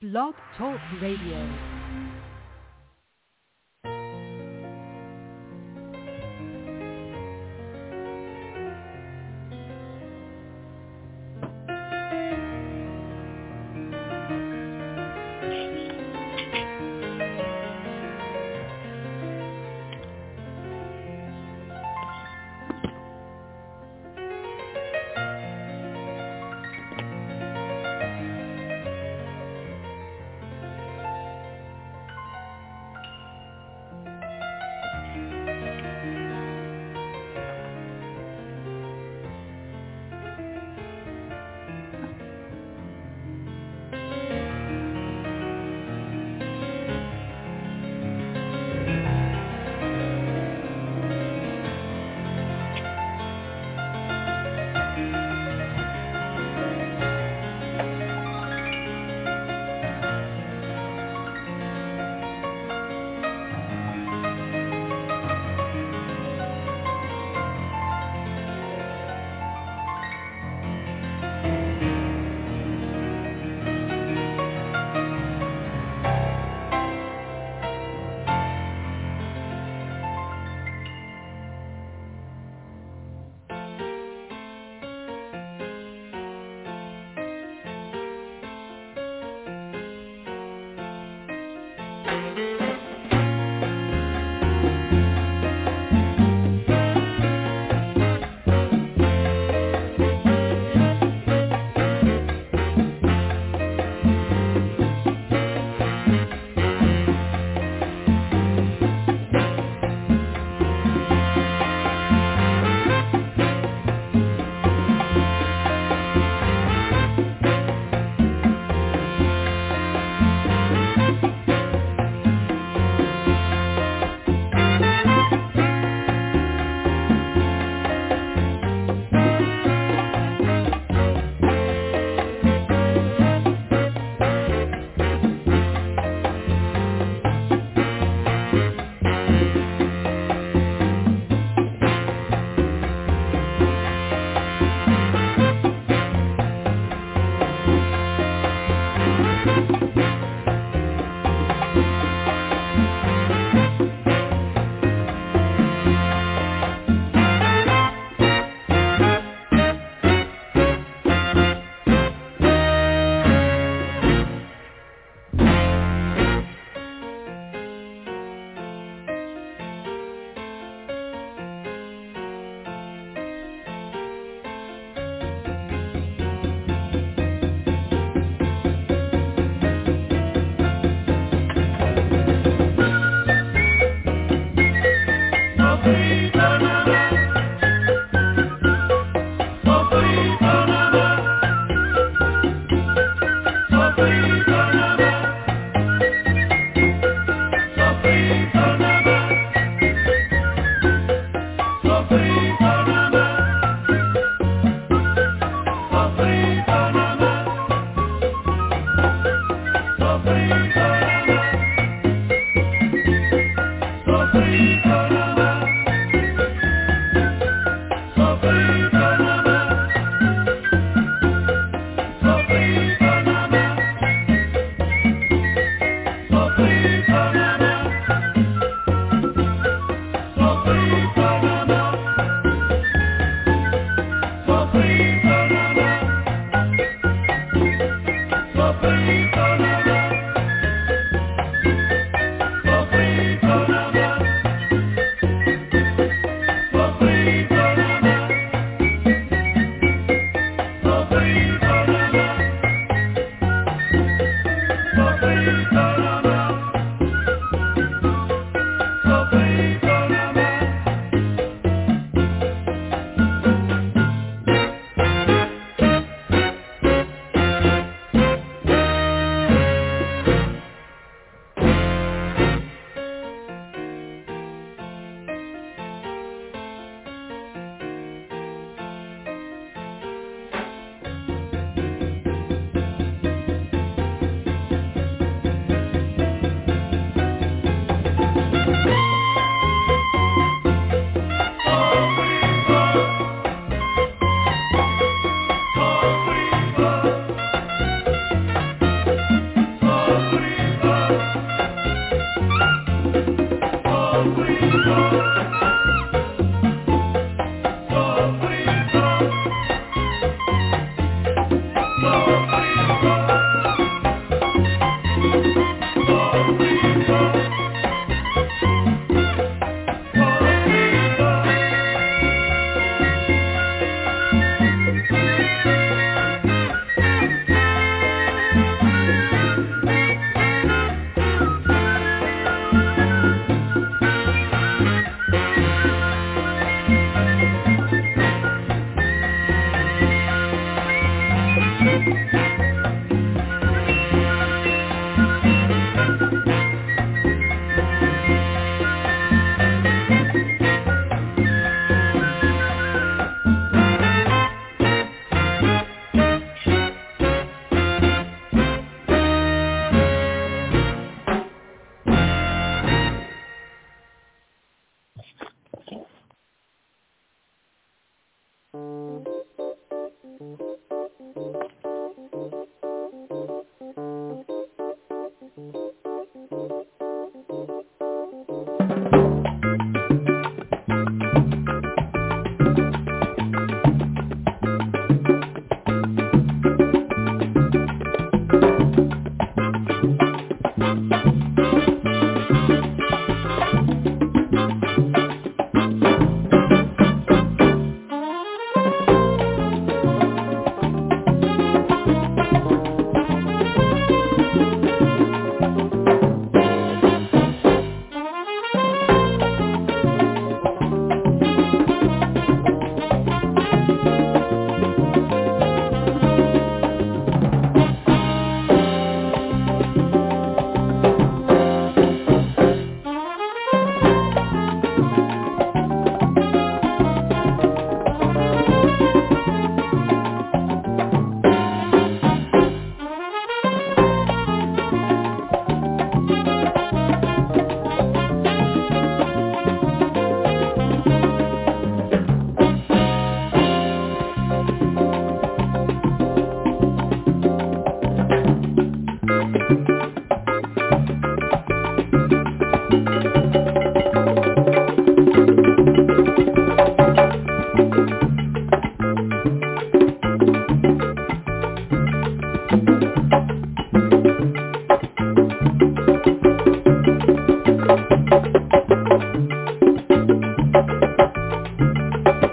Blog Talk Radio.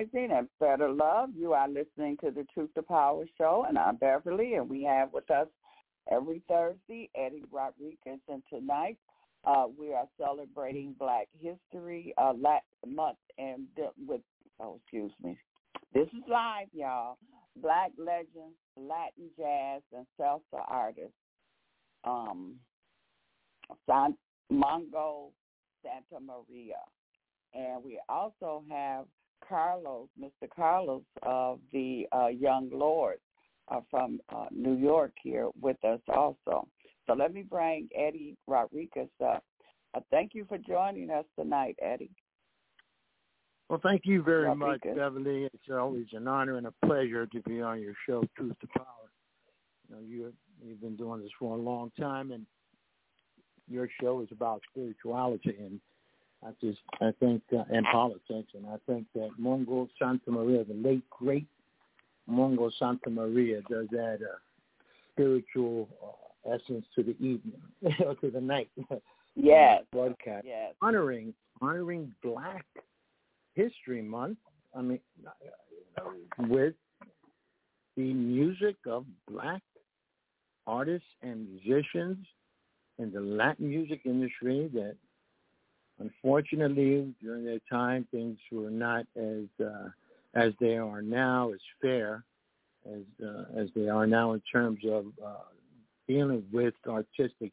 Rising and Better Love. You are listening to the Truth to Power show, and I'm Beverly, and we have with us every Thursday Eddie Rodriguez, and tonight uh, we are celebrating Black History uh, Month, and with oh, excuse me, this is live, y'all. Black legends, Latin jazz, and salsa artists. Um, San Mongo Santamaria. And we also have Carlos, Mr. Carlos of the uh, Young Lords uh, from uh, New York here with us also. So let me bring Eddie Rodriguez up. Uh, thank you for joining us tonight, Eddie. Well, thank you very Rodriguez. much, Beverly. It's always an honor and a pleasure to be on your show, Truth to Power. You know, you you've been doing this for a long time, and your show is about spirituality, and I just I think uh, and politics, and I think that Mongo Santamaria, the late great Mongo Santamaria, does add a spiritual uh, essence to the evening or to the night. Yes. broadcast. Yes. Honoring honoring Black History Month. I mean, with the music of Black artists and musicians in the Latin music industry that Unfortunately, during that time, things were not as uh, as they are now, as fair as uh, as they are now in terms of uh, dealing with artistic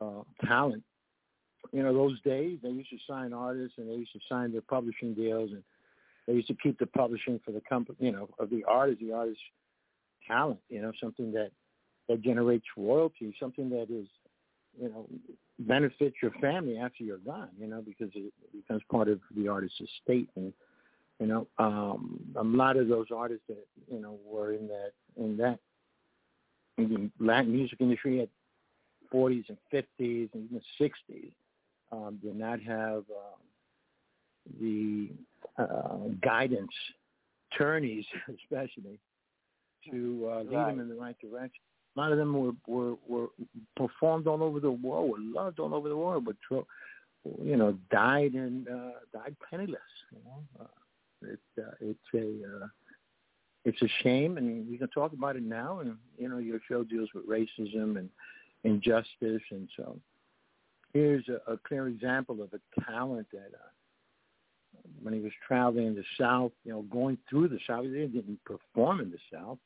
uh, talent. You know, those days they used to sign artists and they used to sign their publishing deals, and they used to keep the publishing for the company, you know, of the artist, the artist's talent. You know, something that that generates royalty, something that is, you know, benefit your family after you're gone, you know, because it becomes part of the artist's estate. And, you know, um, a lot of those artists that, you know, were in that, in that, in the Latin music industry at 40s and 50s and even 60s um, did not have um, the uh, guidance, attorneys especially, to uh, lead right. them in the right direction. A lot of them were were, were performed all over the world, were loved all over the world, but you know died and uh, died penniless. You know, uh, it, uh, it's a uh, it's a shame, and we can talk about it now. And you know, your show deals with racism and injustice, and so here's a, a clear example of a talent that. Uh, when he was traveling in the South, you know, going through the South, he didn't perform in the South,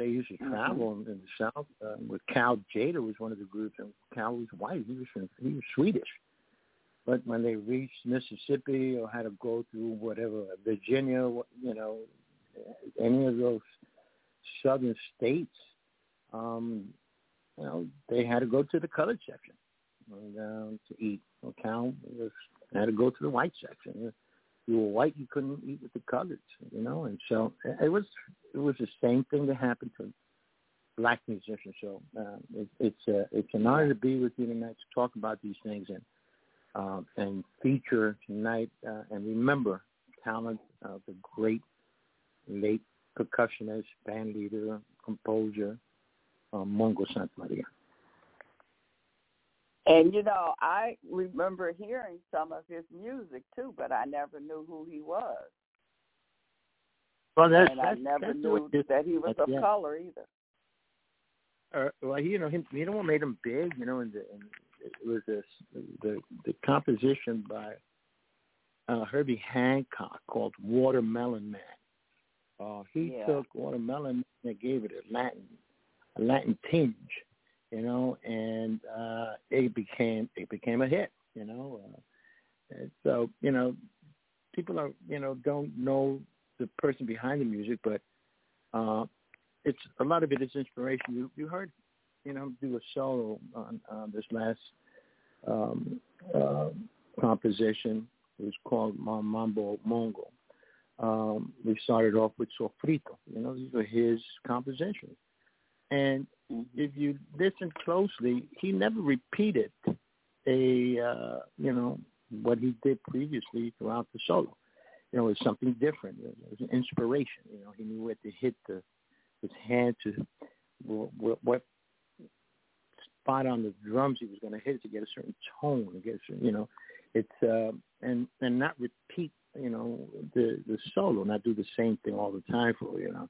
they used to mm-hmm. travel mm-hmm. in the South uh, with Cal Tjader was one of the groups, and Cal was white. He was from, he was Swedish. But when they reached Mississippi or had to go through whatever Virginia, you know, any of those southern states, um, you know, they had to go to the colored section and, uh, to eat. Well, Cal was, had to go to the white section you were white, you couldn't eat with the colors, you know. And so it was it was the same thing that happened to black musicians. So uh, it, it's uh, it's an honor to be with you tonight to talk about these things and uh, and feature tonight uh, and remember talent of the great late percussionist, band leader, composer, uh, Mongo Santamaria. And you know, I remember hearing some of his music too, but I never knew who he was. Well, that's, and that's, I never knew that he was of yeah. color either. Uh, well, you know, him, you know what made him big? You know, and, the, and it was this the the composition by uh, Herbie Hancock called Watermelon Man. Uh, he yeah. took Watermelon and gave it a Latin a Latin tinge you know, and uh, it became it became a hit, you know. Uh, so you know, people are you know don't know the person behind the music, but uh, it's a lot of it is inspiration. You you heard, you know, do a solo on, on this last um, uh, composition. It was called Mambo Mongo. Um, we started off with Sofrito. You know, these were his compositions. And mm-hmm. if you listen closely, he never repeated a uh, you know what he did previously throughout the solo. You know, it was something different. It was an inspiration. You know, he knew where to hit the his hand to what, what spot on the drums he was going to hit to get a certain tone, to get a certain, you know, it's uh, and and not repeat you know, the the solo, not do the same thing all the time for you know.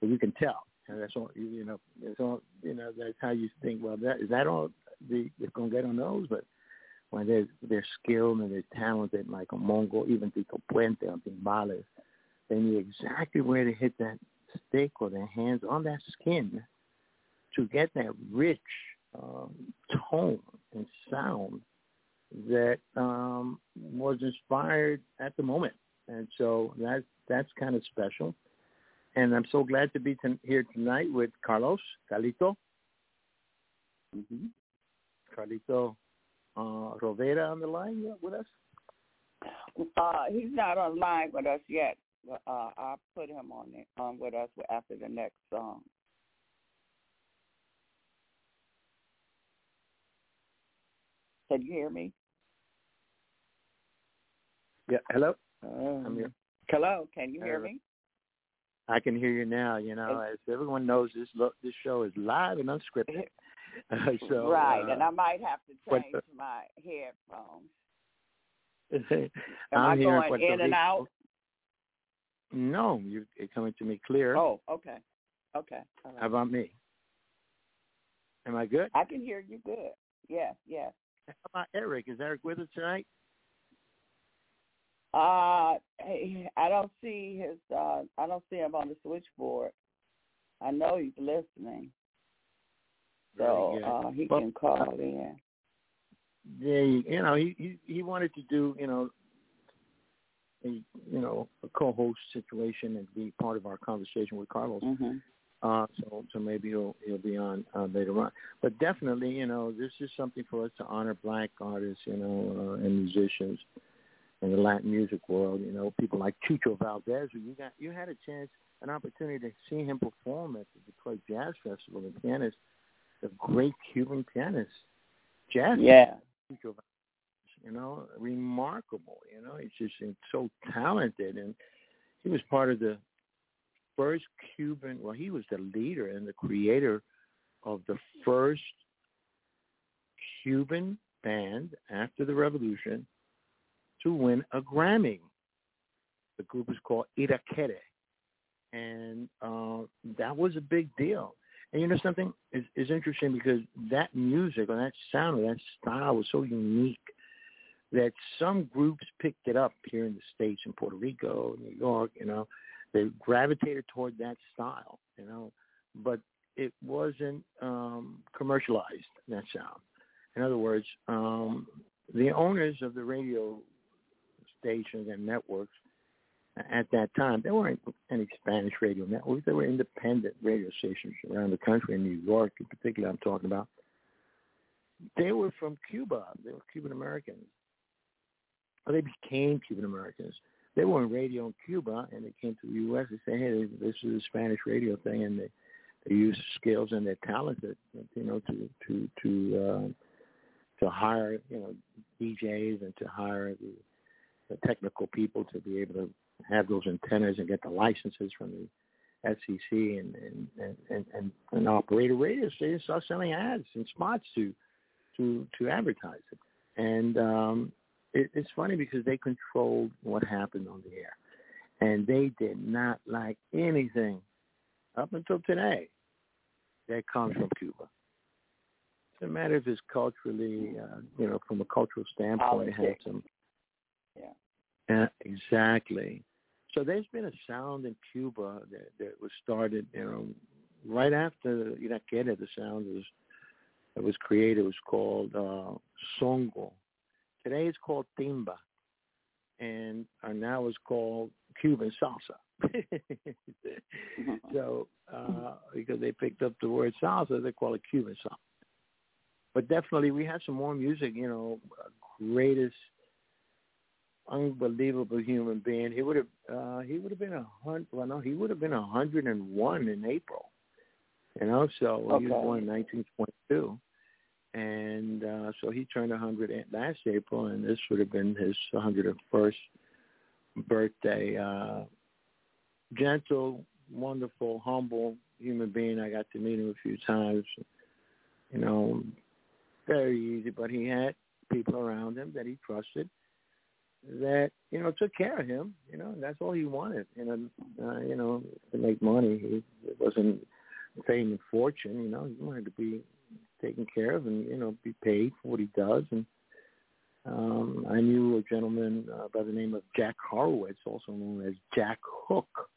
But you can tell, and that's all you know. That's all you know. That's how you think. Well, that is that all the they're gonna get on those, but when they're they're skilled and they're talented, like a Mongo, even Tito Puente on timbales, they knew exactly where to hit that stick or their hands on that skin to get that rich um, tone and sound that um, was inspired at the moment, and so that that's kind of special. And I'm so glad to be t- here tonight with Carlos Calito, Mm-hmm. Carlito uh, Rovira on the line with us. Uh, he's not online with us yet. But, uh, I'll put him on it, um, with us after the next song. Can you hear me? Yeah. Hello. Um, I'm here. Hello. Can you hear me? I can hear you now. You know, as everyone knows, this lo- this show is live and unscripted. So, right, uh, and I might have to change my headphones. I'm Am I here going in and out? No, you- you're coming to me clear. Oh, okay. Okay. How about me? Am I good? I can hear you good. Yes, yes. How about Eric? Is Eric with us tonight? Uh, hey, I don't see his. Uh, I don't see him on the switchboard. I know he's listening, so uh, he Well, can call in. Yeah, you know, he, he he wanted to do, you know, a you know a co-host situation and be part of our conversation with Carlos. hmm Uh, so so maybe he'll he'll be on uh, later on. But definitely, you know, this is something for us to honor black artists, you know, uh, and musicians in the Latin music world. You know, people like Chucho Valdez. You got you had a chance, an opportunity to see him perform at the Detroit Jazz Festival. The pianist, the great Cuban pianist, jazz. Yeah. Chucho Valdez, you know, remarkable. You know, he's just so talented, and he was part of the first Cuban. Well, he was the leader and the creator of the first Cuban band after the revolution to win a Grammy. The group is called Irakere, and uh, that was a big deal. And you know something is is interesting because that music or that sound or that style was so unique that some groups picked it up here in the states, in Puerto Rico, New York. You know, they gravitated toward that style. You know, but it wasn't um, commercialized. That sound. In other words, um, the owners of the radio stations and networks at that time, there weren't any Spanish radio networks. There were independent radio stations around the country, in New York in particular, I'm talking about. They were from Cuba. They were Cuban Americans. Or they became Cuban Americans. They were on radio in Cuba, and they came to the U.S. and said, hey, this is a Spanish radio thing, and they, they use skills and their talent, you know, to to to uh, to hire, you know, DJs and to hire the, the technical people to be able to have those antennas and get the licenses from the FCC and and and and, and operate a radio station, start selling ads and spots to to to advertise it. And um, it, it's funny because they controlled what happened on the air, and they did not like anything up until today that comes from Cuba. It's a matter if it's culturally, uh, you know, from a cultural standpoint, it has Politics. some Yeah. uh, exactly. So there's been a sound in Cuba that, that was started, you know, right after Irakere. The sound was that was created was called uh, songo. Today it's called timba, and uh, now it's called Cuban salsa. so uh, because they picked up the word salsa, they call it Cuban salsa. But definitely, we have some more music. You know, greatest unbelievable human being. He would have uh he would have been a hundred well no, he would have been a hundred and one in April. You know, so he was born in nineteen twenty two. And uh so he turned a hundred last April and this would have been his hundred and first birthday. Uh gentle, wonderful, humble human being. I got to meet him a few times. You know, very easy, but he had people around him that he trusted that you know took care of him. You know, that's all he wanted. You know, uh, you know, to make money. He it wasn't fame and fortune. You know, he wanted to be taken care of and you know be paid for what he does. And um, I knew a gentleman uh, by the name of Jack Horowitz, also known as Jack Hooke,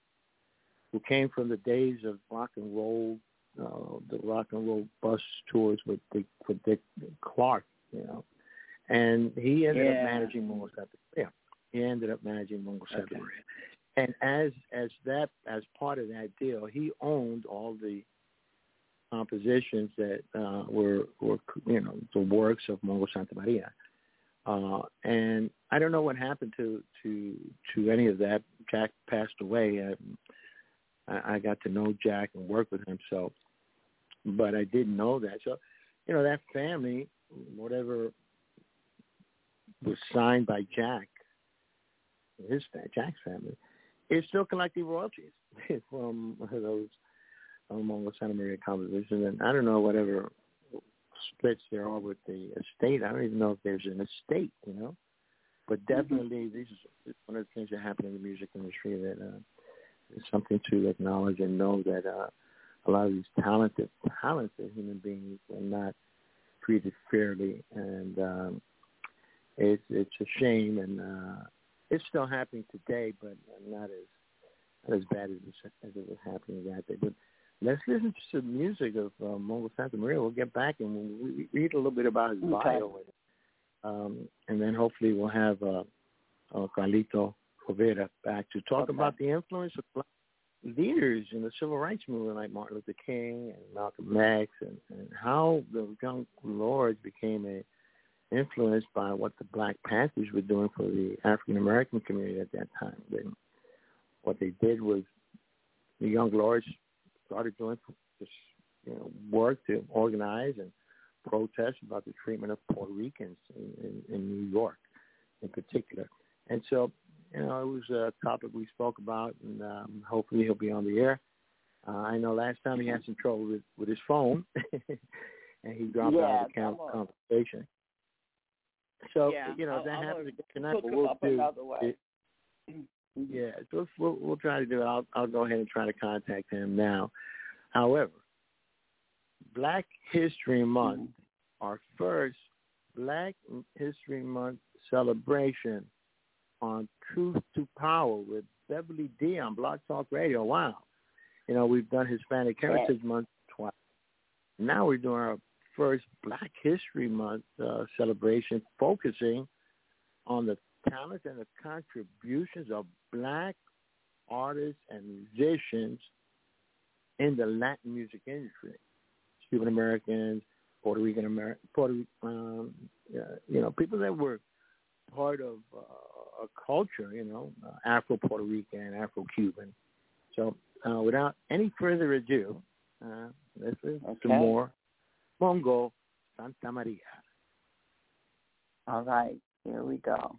who came from the days of rock and roll, uh, the rock and roll bus tours with Dick, with Dick Clark. You know, and he ended yeah. up managing Mongo Santa. Yeah, he ended up managing Mongo Santa Okay. Maria. And as as that as part of that deal, he owned all the compositions that uh, were were you know the works of Mongo Santamaria. Uh, and I don't know what happened to to to any of that. Jack passed away. I I got to know Jack and work with him, so but I didn't know that. So, you know, that family, whatever was signed by Jack, his Jack's family, is still collecting royalties from those among the Santamaria compositions. And I don't know whatever splits there are with the estate. I don't even know if there's an estate, you know. But definitely, this is one of the things that happen in the music industry that uh, is something to acknowledge and know that uh, a lot of these talented, talented human beings are not treated fairly, and um, it's it's a shame, and uh, it's still happening today, but not as not as bad as it, as it was happening that day. But let's listen to some music of uh, Mongo Santamaria. We'll get back and we'll read a little bit about his Okay. bio, and, um, and then hopefully we'll have uh, uh, Carlito Rovira back to talk Okay. about the influence of black leaders in the civil rights movement like Martin Luther King and Malcolm X and, and how the young lords became a influenced by what the Black Panthers were doing for the African American community at that time. They, what they did was the young lords started doing this you know, work to organize and protest about the treatment of Puerto Ricans in, in, in New York in particular. And so you know, it was a topic we spoke about, and um, hopefully he'll be on the air. Uh, I know last time he had some trouble with, with his phone, and he dropped out of the conversation. So yeah, you know, I'll- that I'll happens again tonight, him we'll up do, another way. it- mm-hmm. yeah, so we'll we'll try to do it. I'll I'll go ahead and try to contact him now. However, Black History mm-hmm. Month, our first Black History Month celebration on Truth to Power with Beverly D on Blog Talk Radio. Wow. You know, we've done Hispanic Heritage Month twice. Now we're doing our first Black History Month uh, celebration focusing on the talents and the contributions of black artists and musicians in the Latin music industry. Cuban Americans, Puerto Rican Amer- Puerto um, uh, you know, people that were part of uh, a culture, you know, uh, Afro Puerto Rican, Afro Cuban. So, uh, without any further ado, uh, listen to Okay. more Mongo Santamaria. All right, here we go.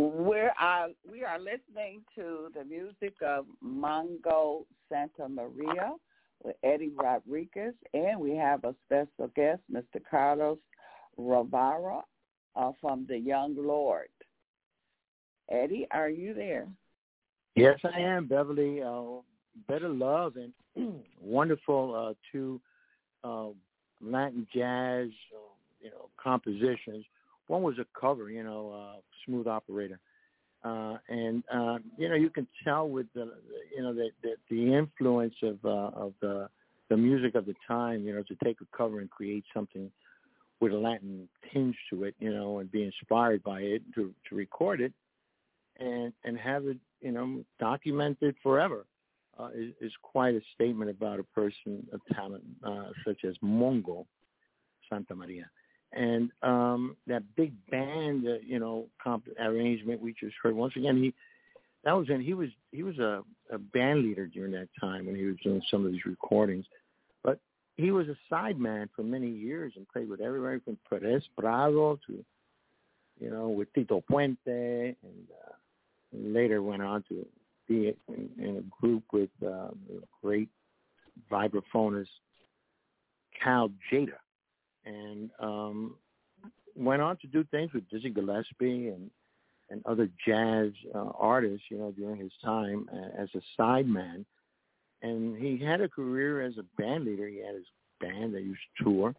We're uh, we are listening to the music of Mongo Santamaria with Eddie Rodriguez, and we have a special guest, Mr. Carlos Rovira uh, from the Young Lord. Eddie, are you there? Yes, I am, Beverly. Uh, Better Love and wonderful uh, two uh, Latin jazz, uh, you know, compositions. One was a cover, you know, uh, Smooth Operator, uh, and uh, you know you can tell with the, you know, the the, the influence of uh, of the the music of the time, you know, to take a cover and create something with a Latin tinge to it, you know, and be inspired by it to to record it and and have it, you know, documented forever. Uh, is, is quite a statement about a person of talent uh, such as Mongo Santamaria. And um, that big band, uh, you know, comp arrangement we just heard. Once again, he that was in he was he was a, a band leader during that time when he was doing some of these recordings. But he was a sideman for many years and played with everybody from Perez Prado to, you know, with Tito Puente, and, uh, later went on to be in, in a group with uh, the great vibraphonist Cal Tjader, and um, went on to do things with Dizzy Gillespie and and other jazz uh, artists, you know, during his time as a sideman. And he had a career as a band leader. He had his band that used to tour,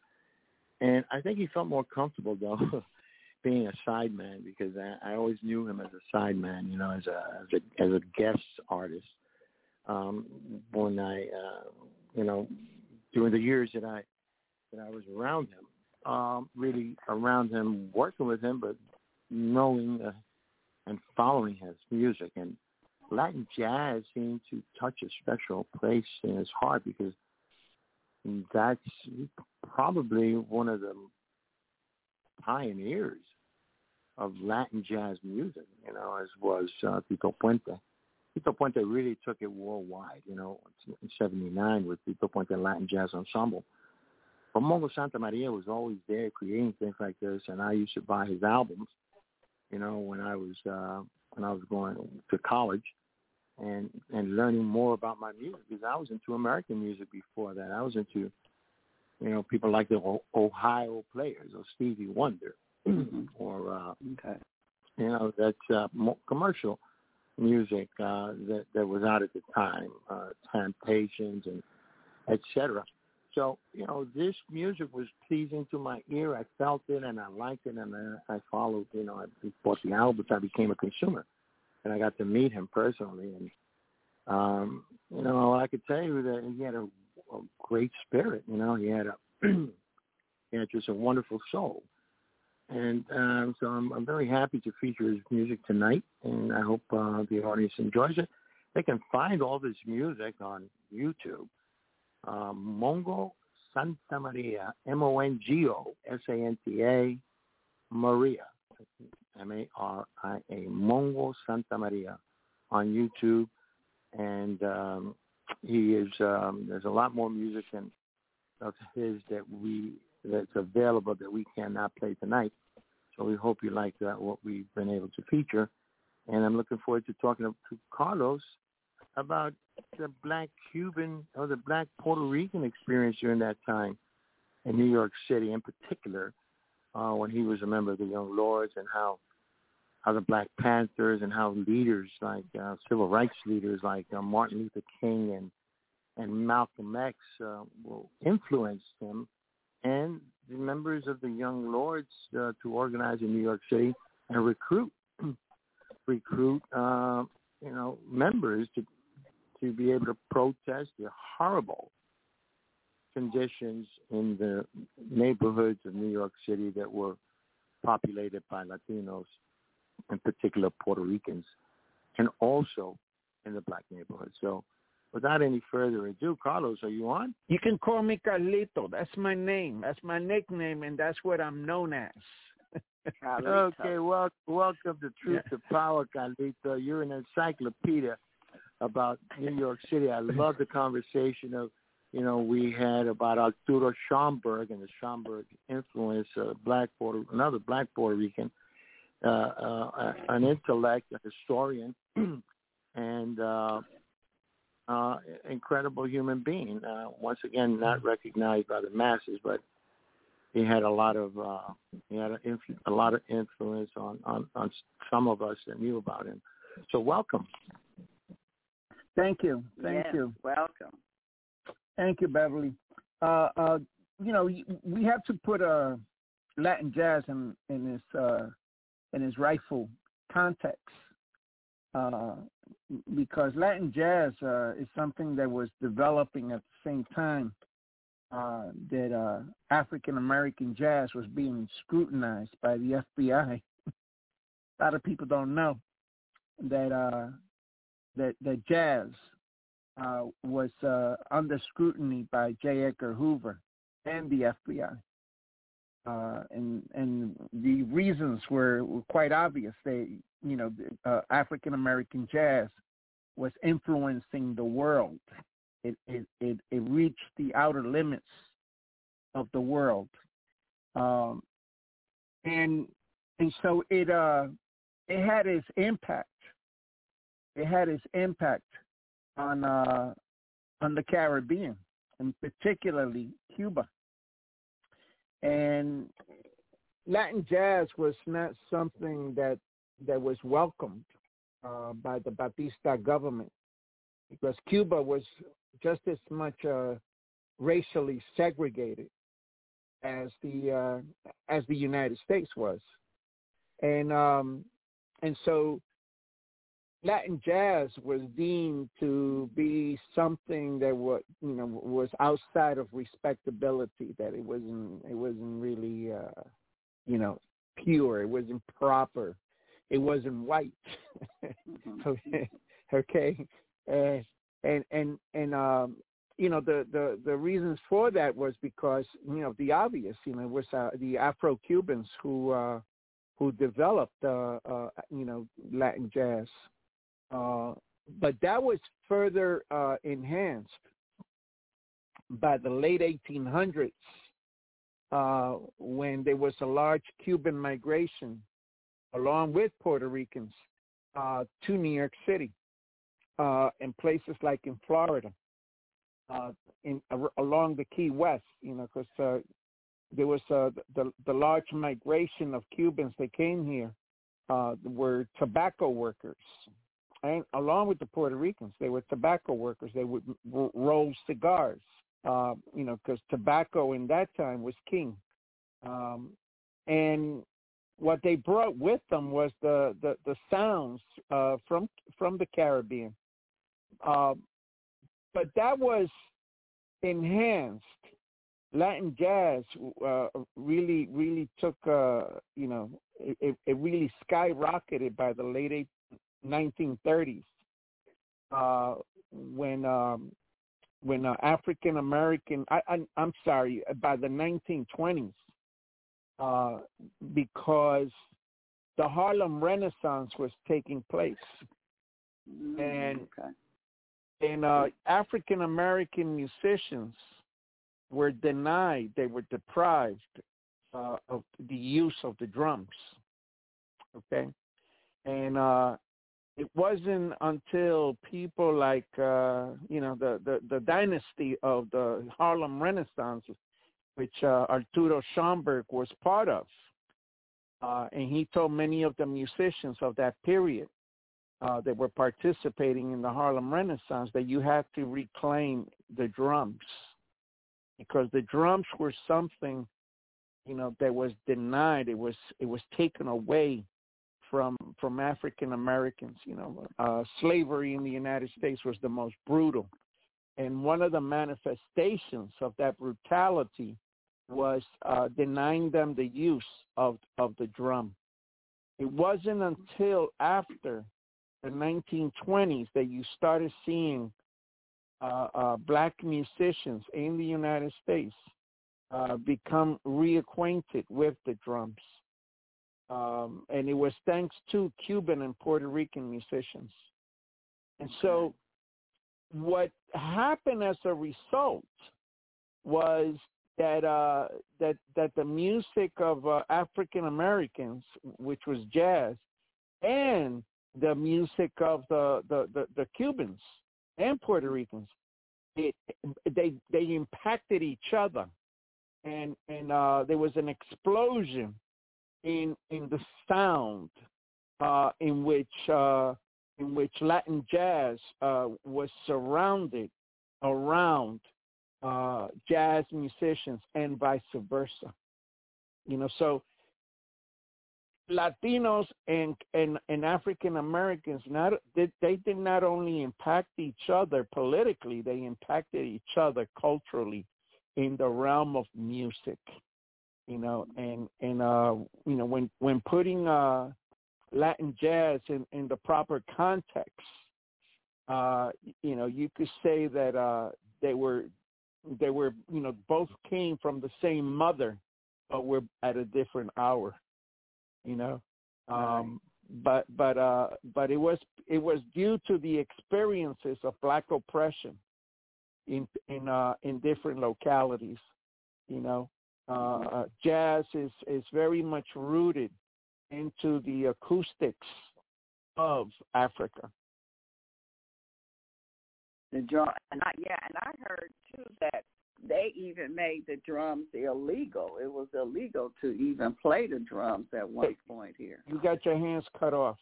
and I think he felt more comfortable though being a sideman because I, I always knew him as a sideman, you know, as a as a as a guest artist. Um, when I, uh, you know, during the years that I that I was around him, um, really around him, working with him, but knowing uh, and following his music. And Latin jazz seemed to touch a special place in his heart because that's probably one of the pioneers of Latin jazz music, you know, as was uh, Tito Puente. Tito Puente really took it worldwide, you know, in 79 with Tito Puente Latin Jazz Ensemble. But Mongo Santamaria was always there creating things like this, and I used to buy his albums, you know, when I was uh, when I was going to college and and learning more about my music because I was into American music before that. I was into, you know, people like the Ohio players or Stevie Wonder mm-hmm. or uh, okay. you know that's uh, commercial music uh, that that was out at the time, uh, Temptations and etc. So you know this music was pleasing to my ear. I felt it and I liked it, and I, I followed. You know, I bought the albums. I became a consumer, and I got to meet him personally. And um, you know, I could tell you that he had a, a great spirit. You know, he had a he had just a wonderful soul. And um, so I'm, I'm very happy to feature his music tonight, and I hope uh, the audience enjoys it. They can find all this music on YouTube. Um, Mongo Santamaria, M-O-N-G-O, S-A-N-T-A, Maria, M-A-R-I-A, Mongo Santamaria on YouTube. And um, he is, um, there's a lot more music than of his that we that's available that we cannot play tonight. So we hope you like that, what we've been able to feature. And I'm looking forward to talking to Carlos about the black Cuban or the black Puerto Rican experience during that time in New York City in particular, uh, when he was a member of the Young Lords and how how the Black Panthers and how leaders like uh, civil rights leaders like uh, Martin Luther King and and Malcolm X uh, influenced him and the members of the Young Lords uh, to organize in New York City and recruit recruit uh, you know members to to be able to protest the horrible conditions in the neighborhoods of New York City that were populated by Latinos, in particular Puerto Ricans, and also in the black neighborhoods. So without any further ado, Carlos, are you on? You can call me Carlito. That's my name. That's my nickname, and that's what I'm known as. okay, well, welcome to Truth yeah. to Power, Carlito. You're an encyclopedia about New York City. I love the conversation of, you know, we had about Arturo Schomburg and the Schomburg influence, uh, black Puerto, another black Puerto Rican uh, uh, an intellect, a historian, and uh, uh, incredible human being. Uh, once again, not recognized by the masses, but he had a lot of uh, he had a, influ- a lot of influence on, on on some of us that knew about him. So welcome. Thank you. Thank Yes, you. Welcome. Thank you, Beverly. Uh, uh, you know, we have to put uh, Latin jazz in in its uh, in its rightful context, uh, because Latin jazz uh, is something that was developing at the same time uh, that uh, African American jazz was being scrutinized by the FBI. A lot of people don't know that uh, that that jazz uh, was uh, under scrutiny by J. Edgar Hoover and the FBI. Uh, and and the reasons were, were quite obvious. They, you know, uh, African American jazz was influencing the world. It, it it it reached the outer limits of the world, um, and and so it uh it had its impact. It had its impact on uh, on the Caribbean, and particularly Cuba. And Latin jazz was not something that that was welcomed uh, by the Batista government because Cuba was just as much uh, racially segregated as the uh, as the United States was, and um, and so Latin jazz was deemed to be something that was, you know, was outside of respectability. That it wasn't, it wasn't really, uh, you know, pure. It wasn't proper. It wasn't white. Mhm. okay, okay, and and and and um, you know, the the the reasons for that was because you know the obvious. You know, it was uh, the Afro Cubans who uh, who developed, uh, uh, you know, Latin jazz. Uh, but that was further uh, enhanced by the late 1800s uh, when there was a large Cuban migration along with Puerto Ricans uh, to New York City uh, and places like in Florida, uh, in along the Key West, you know, because there was the the large migration of Cubans that came here were tobacco workers and along with the Puerto Ricans, they were tobacco workers. They would r- roll cigars, uh, you know, because tobacco in that time was king. Um, and what they brought with them was the the, the sounds uh, from from the Caribbean. Uh, but that was enhanced. Latin jazz uh, really really took uh, you know it, it really skyrocketed by the late 1930s uh, when um, when uh, African American I, I I'm sorry by the 1920s uh, because the Harlem Renaissance was taking place Mm, and okay. and uh, African American musicians were denied they were deprived uh, of the use of the drums okay and uh it wasn't until people like uh you know the the, the dynasty of the Harlem Renaissance which uh, Arturo Schomburg was part of uh and he told many of the musicians of that period uh that were participating in the Harlem Renaissance that you had to reclaim the drums. Because the drums were something you know that was denied. It was it was taken away from from African Americans. You know, uh, slavery in the United States was the most brutal, and one of the manifestations of that brutality was uh, denying them the use of of the drum. It wasn't until after the 1920s that you started seeing uh, uh, black musicians in the United States uh, become reacquainted with the drums um, and it was thanks to Cuban and Puerto Rican musicians. And so, what happened as a result was that uh, that that the music of uh, African Americans, which was jazz, and the music of the, the, the, the Cubans and Puerto Ricans, it, they they impacted each other, and and uh, there was an explosion in in the sound uh, in which uh, in which Latin jazz uh, was surrounded around uh, jazz musicians and vice versa. You know, so Latinos and and, and African Americans not they, they did not only impact each other politically, they impacted each other culturally in the realm of music. You know, and and uh you know when when putting uh Latin jazz in, in the proper context, uh, you know, you could say that uh they were they were you know both came from the same mother but were at a different hour you know? Um but but uh but it was it was due to the experiences of black oppression in in uh in different localities you know uh, uh jazz is is very much rooted into the acoustics of africa the drum and I yeah, and I heard too that they even made the drums illegal. It was illegal to even play the drums at one point here. You got your hands cut off.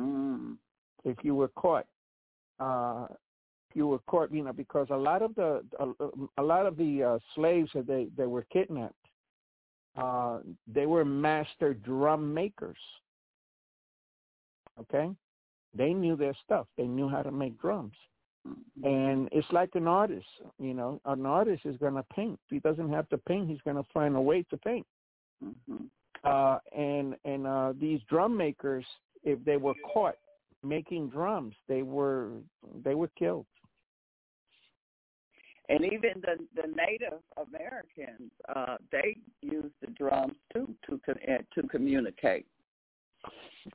Mm. If you were caught, uh, you were caught, you know, because a lot of the a, a lot of the uh, slaves that they they were kidnapped, uh, they were master drum makers. Okay, they knew their stuff. They knew how to make drums. Mm-hmm. And it's like an artist, you know, an artist is going to paint. If he doesn't have to paint, he's going to find a way to paint. Mm-hmm. Uh, and and uh, these drum makers, if they were caught making drums, they were they were killed. And even the the Native Americans, uh, they used the drums too to to communicate.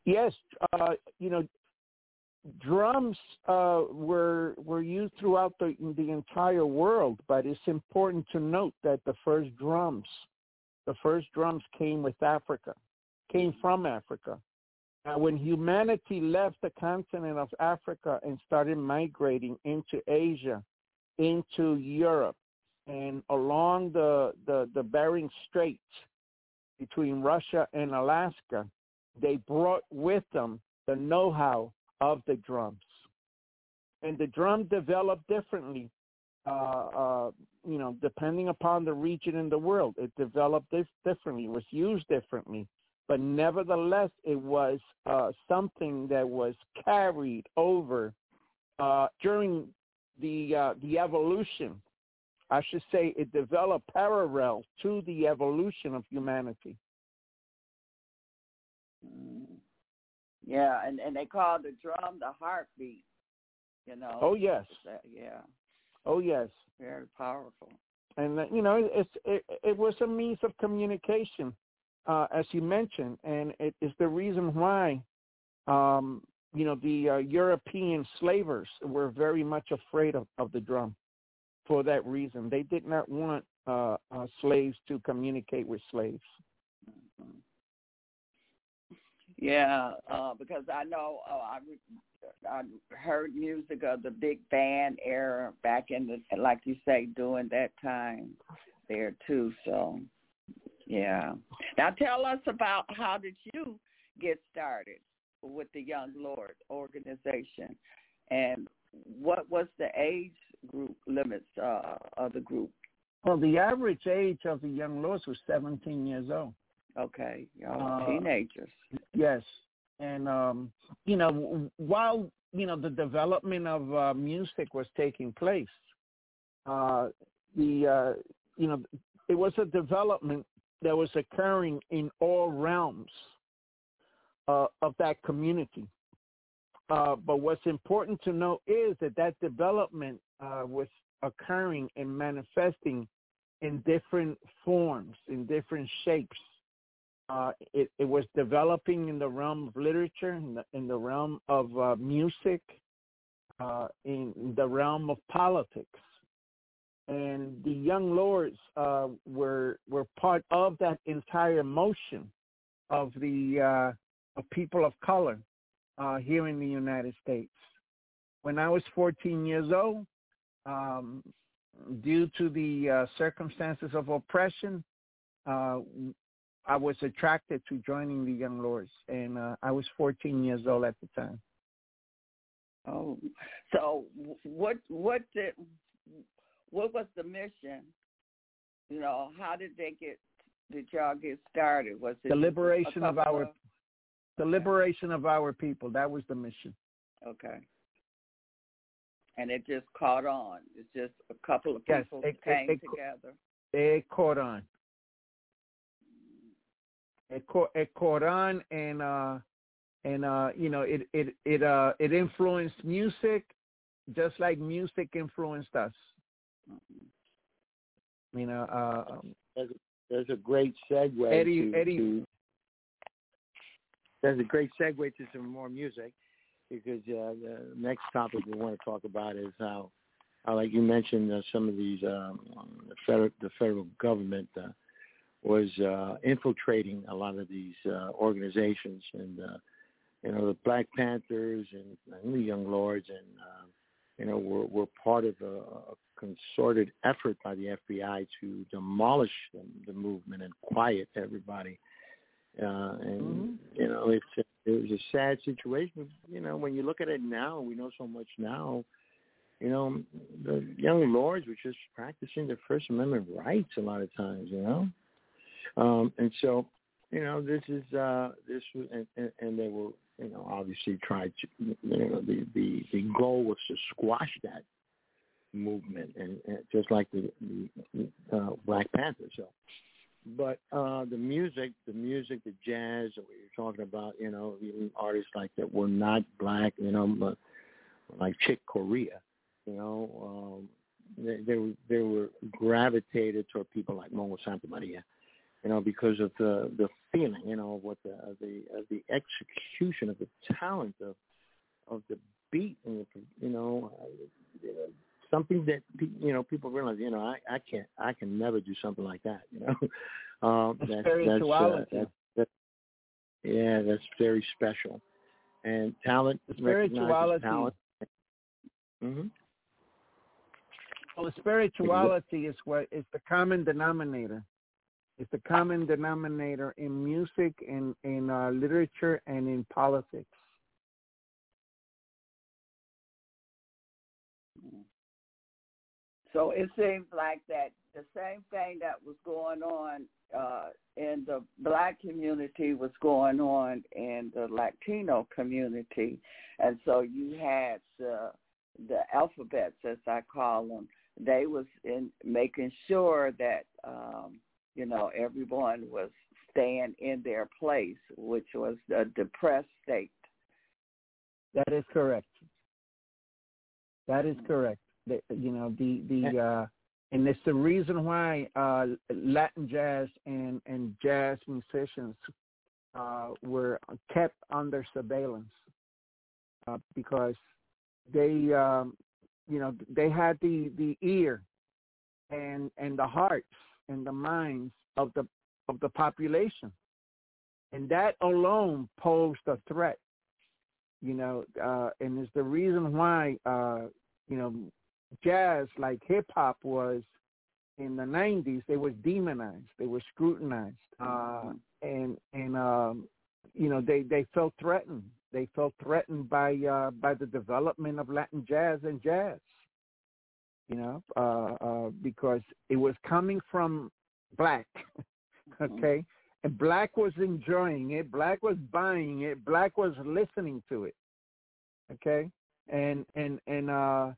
Yes, uh, you know, drums uh, were were used throughout the the entire world, but it's important to note that the first drums, the first drums came with Africa, came from Africa. Now, when humanity left the continent of Africa and started migrating into Asia, into Europe, and along the the, the Bering Straits between Russia and Alaska, they brought with them the know-how of the drums. And the drum developed differently, uh, uh, you know, depending upon the region in the world. It developed this differently, was used differently. But nevertheless, it was uh, something that was carried over uh, during the uh, the evolution. I should say it developed parallel to the evolution of humanity. Mm. Yeah, and and they call the drum the heartbeat. You know. Oh yes. Yeah. Oh yes. Very powerful. And uh, you know, it's it, it was a means of communication, uh, as you mentioned, and it is the reason why, um, you know, the uh, European slavers were very much afraid of, of the drum, for that reason. They did not want uh, uh, slaves to communicate with slaves. Yeah, uh, because I know uh, I I heard music of the big band era back in the like you say during that time there too. So yeah. Now tell us about how did you get started with the Young Lord organization, and what was the age group limits uh, of the group? Well, the average age of the Young Lords was 17 years old. Okay, y'all uh, teenagers. Yes, and um, you know, while you know the development of uh, music was taking place, uh, the uh, you know it was a development that was occurring in all realms uh, of that community. Uh, but what's important to know is that that development uh, was occurring and manifesting in different forms, in different shapes uh, it, it, was developing in the realm of literature, in the, in the realm of uh, music, uh, in the realm of politics. and the Young Lords uh, were were part of that entire motion of the of people of color uh, here in the United States. When I was 14 years old, um, due to the uh, circumstances of oppression, uh, I was attracted to joining the Young Lords, and uh, I was 14 years old at the time. Oh, so what what did what was the mission? You know, how did they get did y'all get started? Was it the liberation of our the liberation of our people? That was the mission. Okay. And it just caught on. It's just a couple of people yes, it, came it, it, together. It caught on. It caught it caught on, and uh, and uh, you know, it it it uh, it influenced music, just like music influenced us. You know, uh, um, there's, a, there's a great segue. Eddie, to, Eddie. To, there's a great segue to some more music because uh, the next topic we want to talk about is how, how like you mentioned, uh, some of these um, the federal the federal government uh, was uh, infiltrating a lot of these uh, organizations and uh, you know the Black Panthers and, and the Young Lords and uh, you know were were part of a, a concerted effort by the FBI to demolish the, the movement and quiet everybody. Uh, and mm-hmm. you know it's it was a sad situation. You know when you look at it now, we know so much now. You know the young lords were just practicing their First Amendment rights a lot of times. You know, um, and so you know this is uh, this was and, and, and they were you know obviously tried to you know the the the goal was to squash that movement, and, and just like the, the uh, Black Panther. So, but uh, the music, the music, the jazz that we were talking about, you know, even artists like that were not black, you know, but like Chick Corea, you know, um, they, they were they were gravitated toward people like Mongo Santamaria, you know, because of the the feeling, you know, what the of the of the execution of the talent of of the beat and the, you know, uh, something that you know people realize. You know, I I can't I can never do something like that. You know, um, that's, spirituality. That's, uh, that's, that's, yeah, that's very special. And talent, spirituality. Talent. Mm-hmm. Well, the spirituality is what is the common denominator. It's the common denominator in music, in in uh, literature, and in politics. So it seems like that the same thing that was going on uh, in the black community was going on in the Latino community, and so you had the the alphabets, as I call them. They was in making sure that um, you know everyone was staying in their place, which was a depressed state. That is correct. That is correct the, you know the the uh, and it's the reason why uh, Latin jazz and and jazz musicians uh, were kept under surveillance uh, because they um, you know they had the the ear and and the hearts and the minds of the of the population. And that alone posed a threat you know uh and it's the reason why uh you know jazz like hip hop was in the 90s they were demonized they were scrutinized uh and and um you know they they felt threatened. They felt threatened by uh by the development of latin jazz and jazz you know uh uh because it was coming from black okay? And black was enjoying it black was buying it black was listening to it okay? And and and uh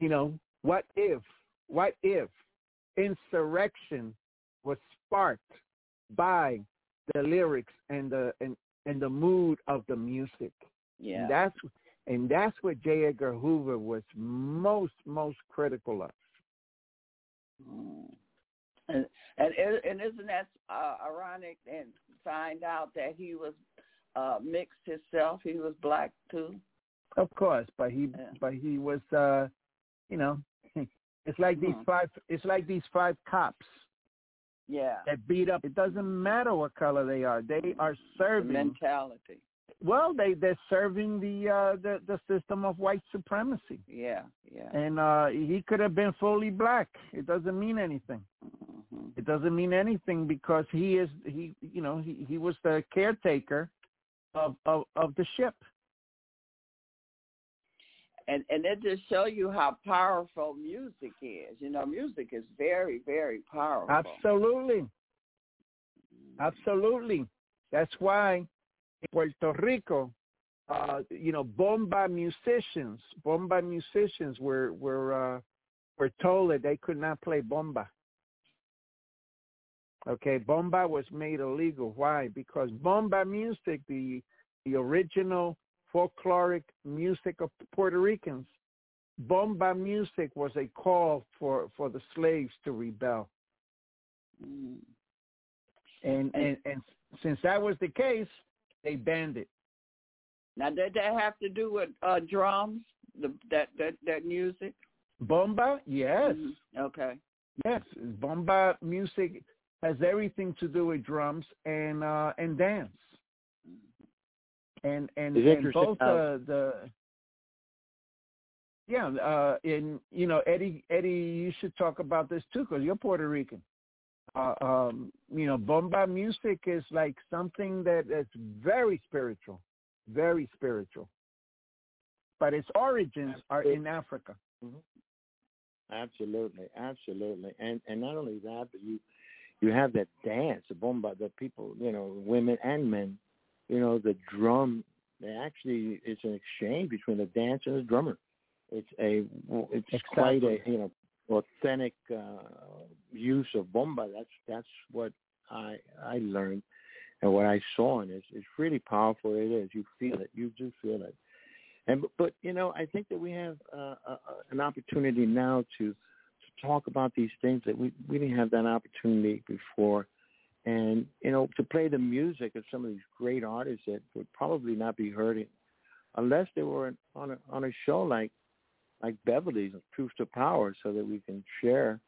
you know, what if, what if insurrection was sparked by the lyrics and the and, and the mood of the music? Yeah. And that's and that's what J. Edgar Hoover was most most critical of. Mm. And and and isn't that uh, ironic? And find out that he was uh, mixed himself. He was black too. Of course, but he yeah. but he was uh you know, It's like these Mhm. five. It's like these five cops Yeah. that beat up. It doesn't matter what color they are. They are serving The mentality. well, they they're serving the uh, the the system of white supremacy. Yeah. Yeah. And uh, he could have been fully black. It doesn't mean anything. hmm It doesn't mean anything because he is he you know he he was the caretaker of of of the ship. And and it just show you how powerful music is. You know, music is very very powerful. Absolutely. Absolutely. That's why in Puerto Rico, uh, you know, bomba musicians, bomba musicians were were uh, were told that they could not play bomba. Okay, bomba was made illegal. Why? Because bomba music, the the original folkloric music of Puerto Ricans, bomba music was a call for for the slaves to rebel. Mm. And, and and since that was the case, they banned it. Now, did that have to do with uh drums? The that that that music? Bomba, yes, Mhm. Okay. yes. Bomba music has everything to do with drums and uh and dance. And and, and both uh, the yeah, uh, in you know Eddie Eddie, you should talk about this too because you're Puerto Rican. Uh, um, you know, bomba music is like something that is very spiritual, very spiritual. But its origins are in Africa. Absolutely, absolutely, and and not only that, but you you have that dance, the bomba, the people, you know, women and men, you know, the drum. They actually, it's an exchange between the dancer and the drummer. It's a, it's quite a, you know, authentic uh, use of bomba. That's that's what I I learned and what I saw, and it's it's really powerful. It is. You feel it. You do feel it. And but, but you know, I think that we have uh, uh, an opportunity now to to talk about these things that we we didn't have that opportunity before, and you know, to play the music of some of these great artists that would probably not be heard unless they were on a on a show like like Beverly's Truth to Power, so that we can share,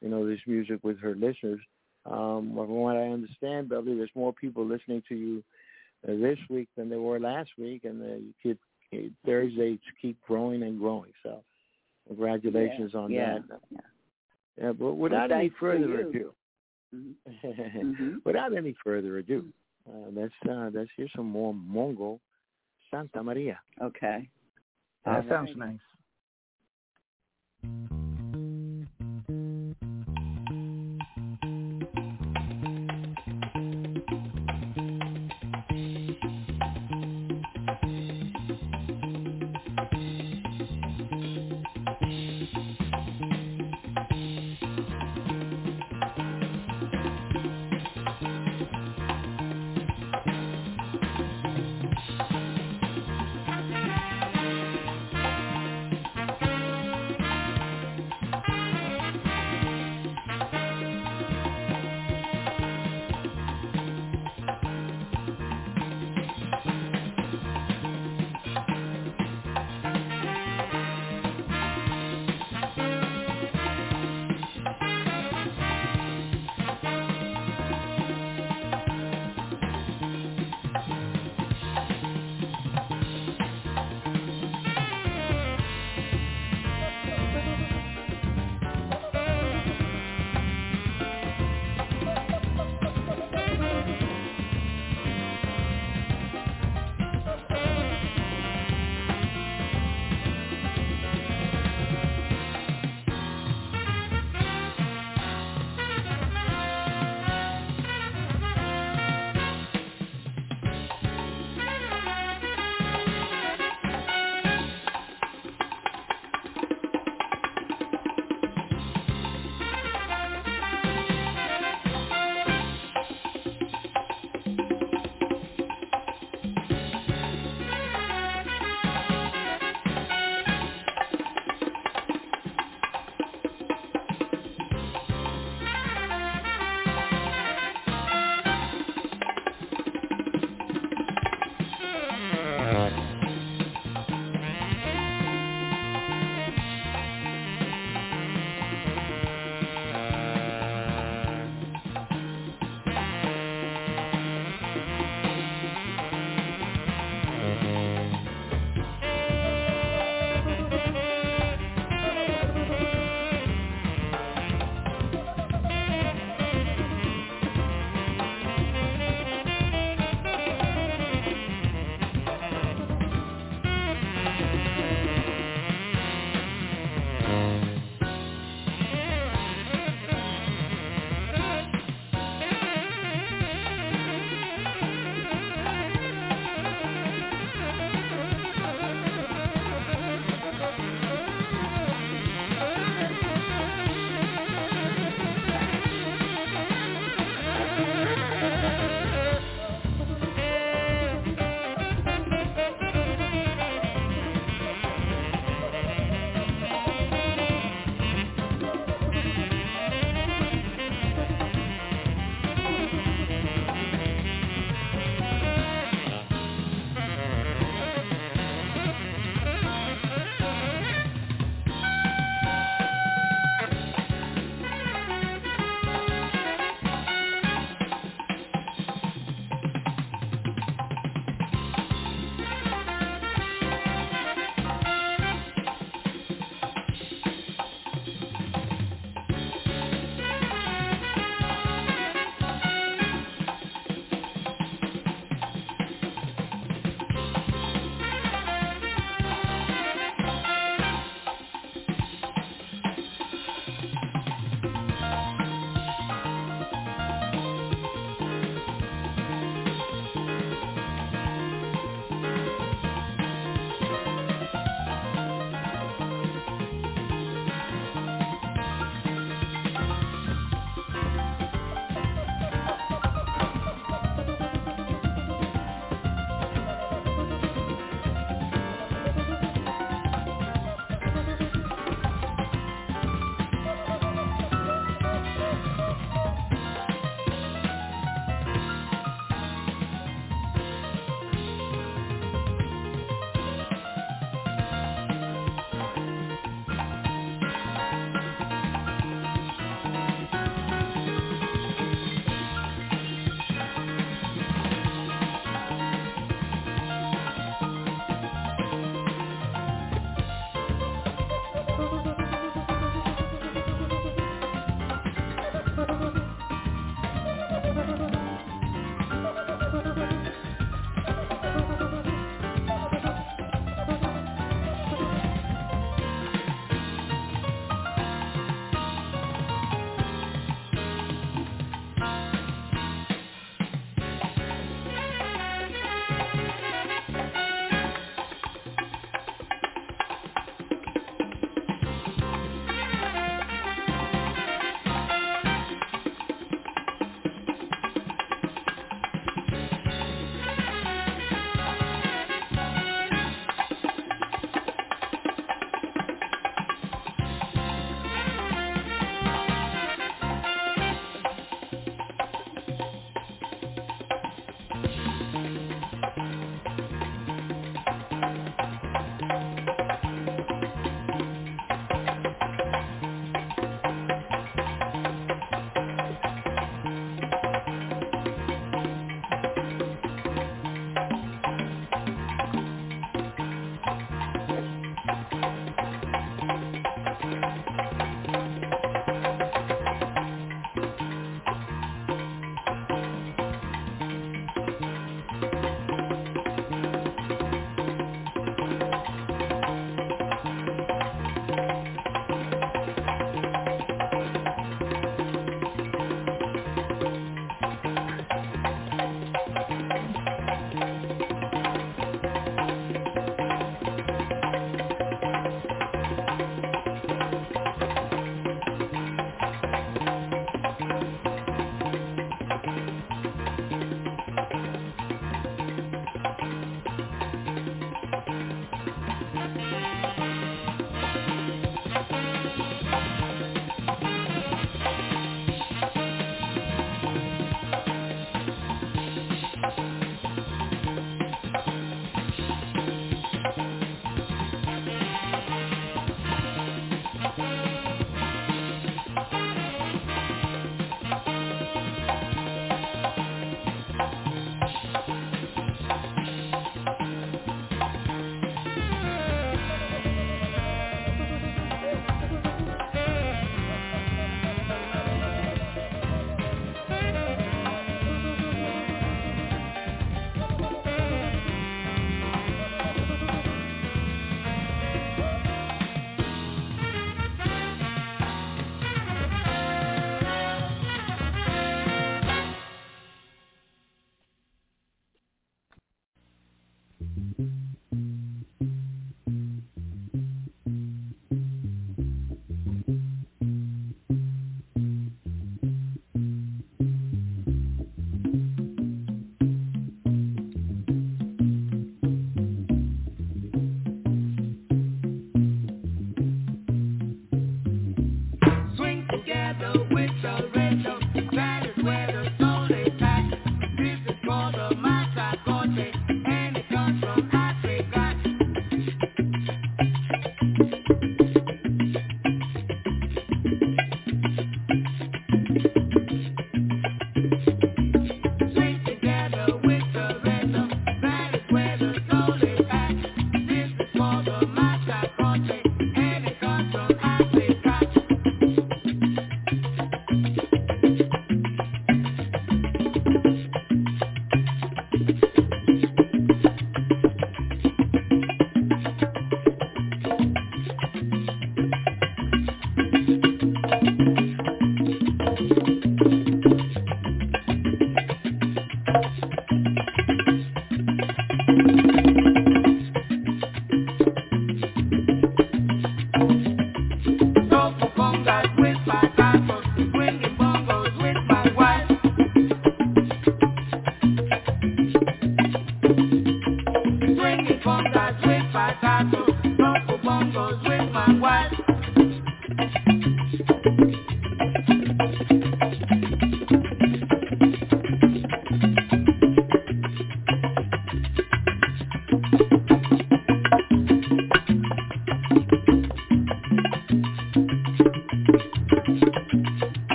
you know, this music with her listeners. Um, from what I understand, Beverly, there's more people listening to you uh, this week than there were last week, and the you keep Thursdays keep growing and growing. So, congratulations yeah. on yeah. that. Yeah. Yeah, but without any thanks to further ado, Mhm. Mhm. without any further ado, uh, let's uh, let's hear some more Mongo Santamaria. Okay. That All sounds right. nice.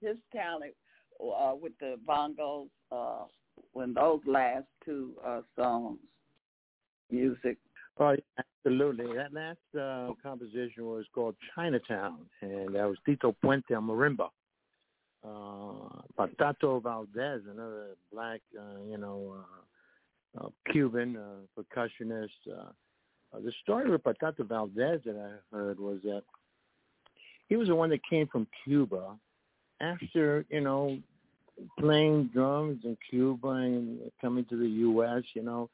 His talent uh, with the bongos uh, when those last two uh, songs, music. Oh, absolutely. That last uh, composition was called Chinatown, and that was Tito Puente on marimba. Uh, Patato Valdez, another black, uh, you know, uh, uh, Cuban uh, percussionist. Uh, uh, the story with Patato Valdez that I heard was that he was the one that came from Cuba after, you know, playing drums in Cuba and coming to the U.S., you know,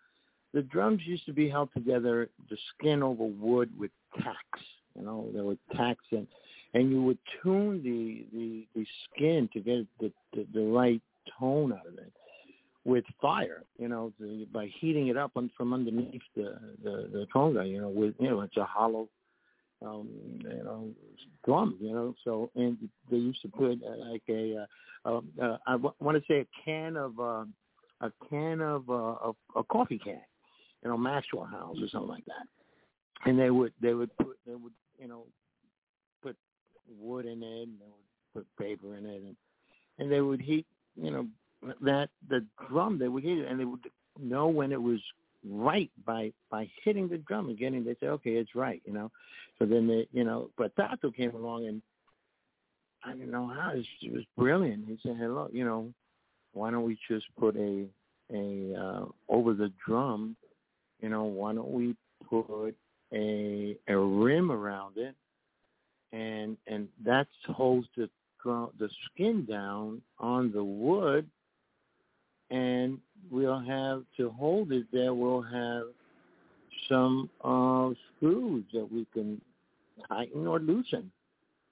the drums used to be held together, the skin over wood with tacks. You know, there were tacks in, and you would tune the the, the skin to get the, the the right tone out of it with fire. You know, the, by heating it up on, from underneath the the the conga. You know, with you know it's a hollow um, you know, drum, you know. So and they used to put uh, like a, uh, uh, uh, I w- want to say a can of uh, a can of, uh, of a coffee can, you know, Maxwell House or something like that. And they would they would put they would you know put wood in it and they would put paper in it and and they would heat you know that the drum they would heat it and they would know when it was right by by hitting the drum and they say okay it's right you know? So then they you know but Tato came along and I didn't know how. It was, it was brilliant. He said hello you know why don't we just put a a uh, over the drum you know why don't we put a a rim around it? And and that holds the drum the skin down on the wood and we'll have to hold it there. We'll have some uh, screws that we can tighten or loosen.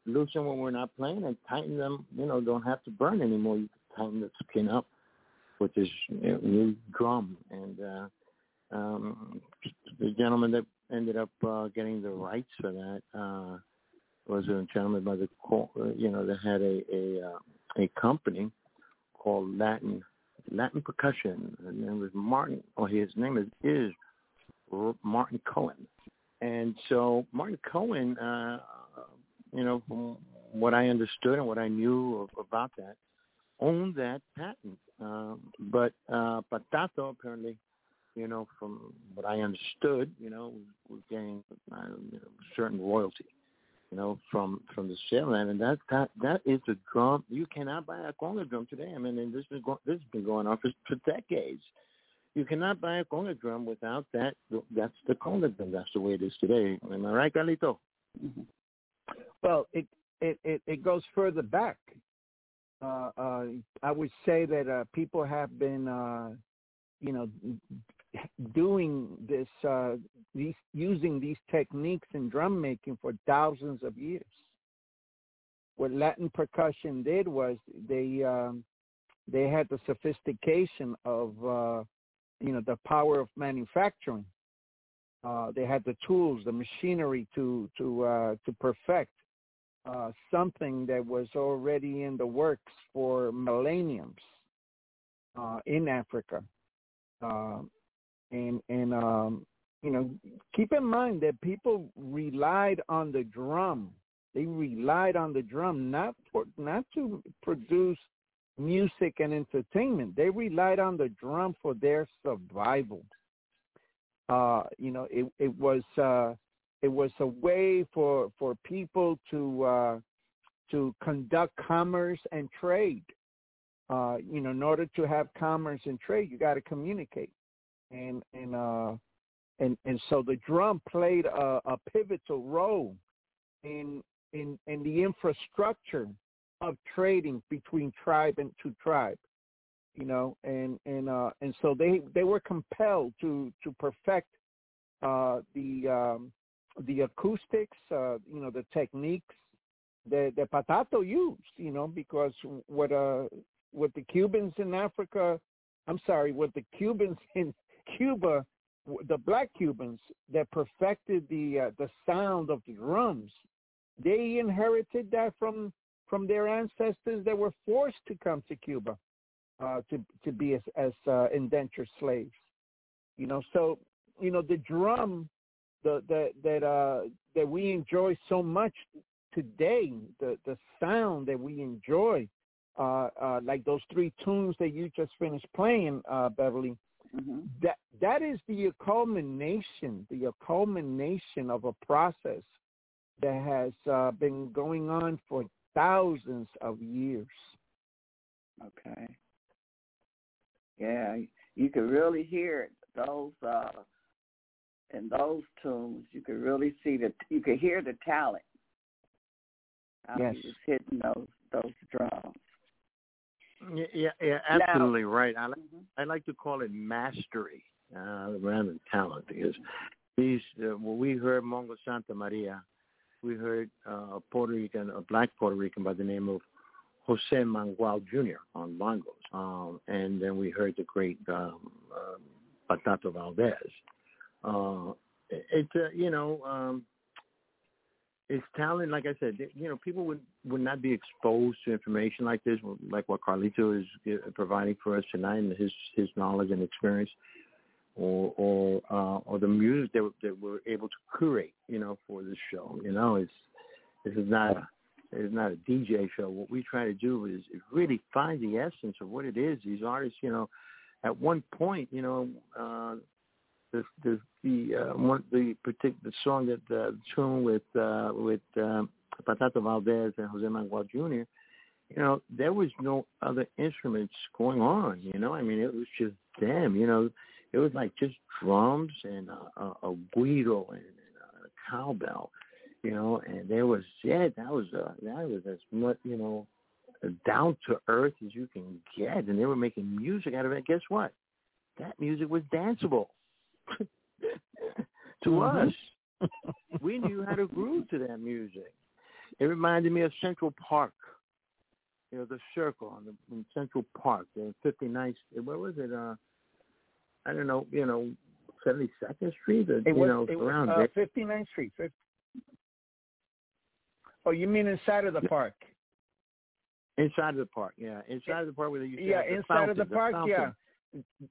Loosen when we're not playing, and tighten them. You know, don't have to burn anymore. You can tighten the skin up with this new drum. And uh, um, the gentleman that ended up uh, getting the rights for that uh, was a gentleman by the you know that had a a, uh, a company called Latin Latin percussion. His name was Martin, or his name is is Martin Cohen. And so Martin Cohen, uh, you know, from what I understood and what I knew of, about that, owned that patent. Um, but uh, Patato apparently, you know, from what I understood, you know, was getting uh, you know, certain royalty you know, from from the Shetland, and that that that is a drum. You cannot buy a conga drum today. I mean, this is go, this has been going on for, for decades. You cannot buy a conga drum without that. That's the conga drum. That's the way it is today. Am I right, Carlito? Mm-hmm. Well, it it it, it goes further back. Uh, uh, I would say that uh, people have been, uh, you know, doing this, uh, these using these techniques in drum making for thousands of years. What Latin percussion did was they um, they had the sophistication of uh, you know the power of manufacturing. Uh, they had the tools, the machinery to to uh, to perfect uh, something that was already in the works for millenniums uh, in Africa. And and um, you know keep in mind that people relied on the drum. They relied on the drum not for not to produce music and entertainment. They relied on the drum for their survival. Uh, you know, it it was uh, it was a way for for people to uh, to conduct commerce and trade. Uh, you know, in order to have commerce and trade, you got to communicate and and uh and and so the drum played a, a pivotal role in in in the infrastructure of trading between tribe and to tribe you know and and uh and so they they were compelled to to perfect uh the um the acoustics uh you know the techniques that that patato used you know because what uh what the cubans in africa i'm sorry what the cubans in Cuba, the black Cubans that perfected the uh, the sound of the drums, they inherited that from from their ancestors that were forced to come to Cuba uh, to to be as, as uh, indentured slaves. You know, so you know the drum the that that uh that we enjoy so much today the the sound that we enjoy uh uh like those three tunes that you just finished playing uh beverly hmm that that is the culmination the culmination of a process that has uh been going on for thousands of years Okay. Yeah, you could really hear it. Those uh, in those tunes, you could really see the you could hear the talent. How Yes. he was hitting those those drums. Yeah, yeah, yeah absolutely right. I like hmm I like to call it mastery uh, rather than talent because these uh, when we heard Mongo Santamaria, we heard uh, a Puerto Rican, a black Puerto Rican by the name of Jose Mangual Jr. on bongos, um, and then we heard the great um, um, Patato Valdez. Uh, it, it uh, you know. Um, it's talent, like I said, you know, people would would not be exposed to information like this, like what Carlito is providing for us tonight, and his his knowledge and experience, or or uh, or the music that that we're able to curate, you know, for this show. You know, it's this is not a it's not a DJ show. What we try to do is really find the essence of what it is. These artists, you know, at one point, you know, uh, the the the uh, one the particular song that uh, tune with uh, with um, Patato Valdez and Jose Mangual Jr. You know, there was no other instruments going on. You know, I mean, it was just them. You know, it was like just drums and a, a, a guiro and, and a cowbell. You know, and there was yeah, that was uh, that was as much you know down to earth as you can get, and they were making music out of it. Guess what? That music was danceable. to Mhm. us. we knew how to groove to that music. It reminded me of Central Park. You know, the circle on the in Central Park, the 59th. Where was it? Uh, I don't know. You know, 72nd Street, or it you was, know, it was around uh, there. 59th street 50. oh you mean inside of the park Inside of the park, yeah, inside of the park where they used to yeah have the inside of the fountain, park fountain. yeah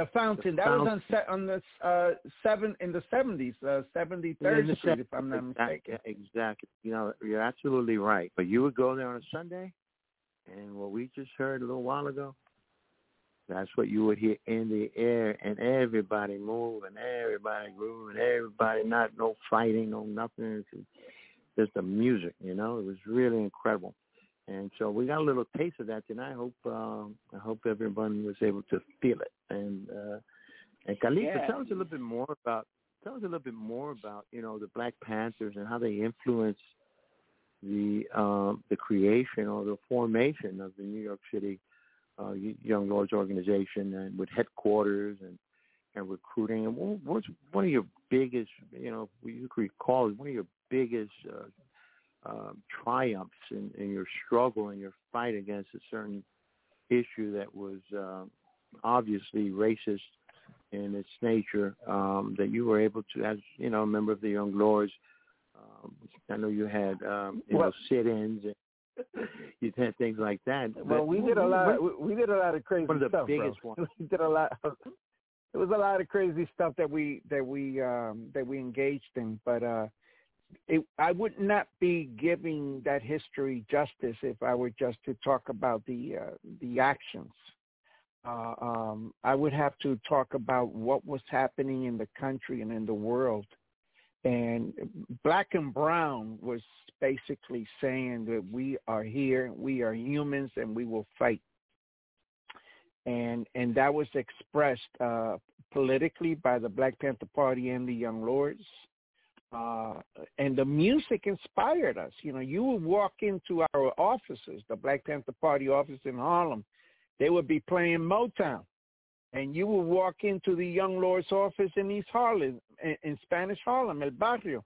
the fountain that was on set on the uh seven in the seventies uh seventy third the street if i'm not exact- mistaken Exactly. You know, you're absolutely right. But you would go there on a Sunday, and what we just heard a little while ago, that's what you would hear in the air, and everybody moving, everybody grooving, everybody not no fighting, no nothing. Just the music, you know. It was really incredible. And so we got a little taste of that tonight. I hope um, I hope everyone was able to feel it. And uh, and Khalifa, Yeah. tell us a little bit more about tell us a little bit more about you know the Black Panthers and how they influenced the um, the creation or the formation of the New York City uh, Young Lords organization and with headquarters and and recruiting. And what, what's one of your biggest you know you could recall one of your biggest uh, um, triumphs in, in your struggle and your fight against a certain issue that was uh, obviously racist in its nature um, that you were able to, as you know, a member of the Young Lords. Um, I know you had um, you Well- know sit-ins and you had things like that. well But we did a lot we, we did a lot of crazy stuff. one of the stuff biggest bro. ones. we did a lot of, it was a lot of crazy stuff that we that we um that we engaged in but uh it, I would not be giving that history justice if I were just to talk about the uh, the actions. Uh, um, I would have to talk about what was happening in the country and in the world. And Black and Brown was basically saying that we are here, we are humans, and we will fight. And and that was expressed uh, politically by the Black Panther Party and the Young Lords uh, and the music inspired us. You know, you would walk into our offices, the Black Panther Party office in Harlem, they would be playing Motown. And you would walk into the Young Lord's office in East Harlem, in, Spanish Harlem, El Barrio,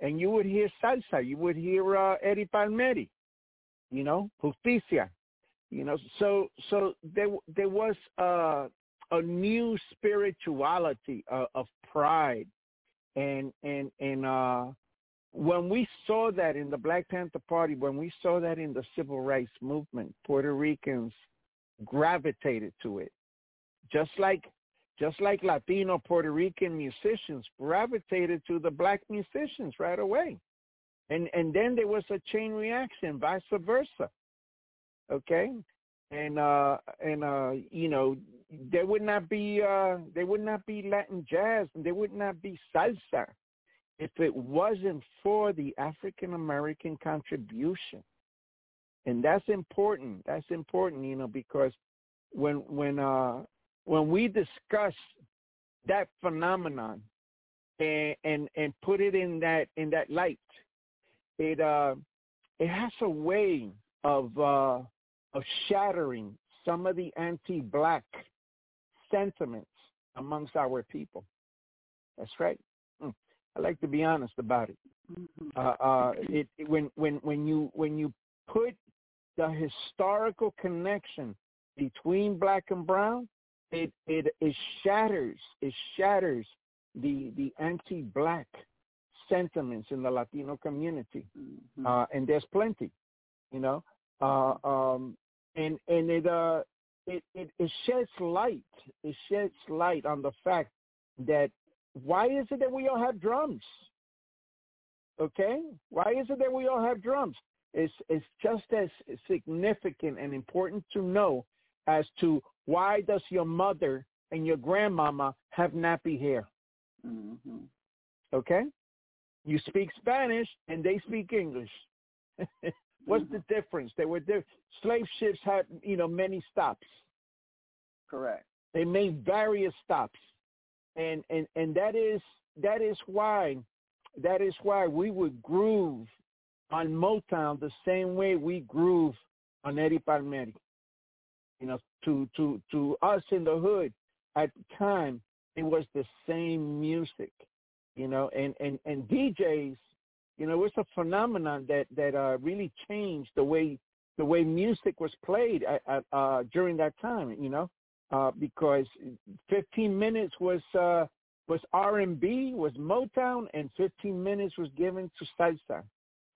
and you would hear salsa. You would hear uh, Eddie Palmieri, you know, Justicia. You know, so so there there was uh, a new spirituality uh, of pride and and and uh when we saw that in the Black Panther Party, when we saw that in the civil rights movement, Puerto Ricans gravitated to it. Just like just like Latino Puerto Rican musicians gravitated to the black musicians right away. And and then there was a chain reaction, vice versa. Okay? And uh and uh you know, there would not be uh there would not be Latin jazz and there would not be salsa if it wasn't for the African American contribution. And that's important. That's important, you know, because when when uh when we discuss that phenomenon and and, and put it in that in that light, it uh it has a way of uh of shattering some of the anti-black sentiments amongst our people. That's right. Hmm. I like to be honest about it. Mm-hmm. Uh, uh, it, it when when when you when you put the historical connection between black and brown, it it, it shatters it shatters the the anti-black sentiments in the Latino community, mm-hmm. uh, and there's plenty, you know, uh, um, and and it uh it, it it sheds light it sheds light on the fact that why is it that we all have drums? Okay, why is it that we all have drums? It's it's just as significant and important to know as to why does your mother and your grandmama have nappy hair? Mm-hmm. Okay? You speak Spanish and they speak English. What's mm-hmm. the difference? They were there. Slave ships had, you know, many stops. Correct. They made various stops, and and and that is that is why that is why we would groove on Motown the same way we groove on Eddie Palmieri. You know, to to to us in the hood at the time, it was the same music. You know, and and and DJs, you know, it was a phenomenon that that uh, really changed the way the way music was played at, at, uh, during that time. You know, uh, because 15 minutes was uh, was R&B, was Motown, and 15 minutes was given to salsa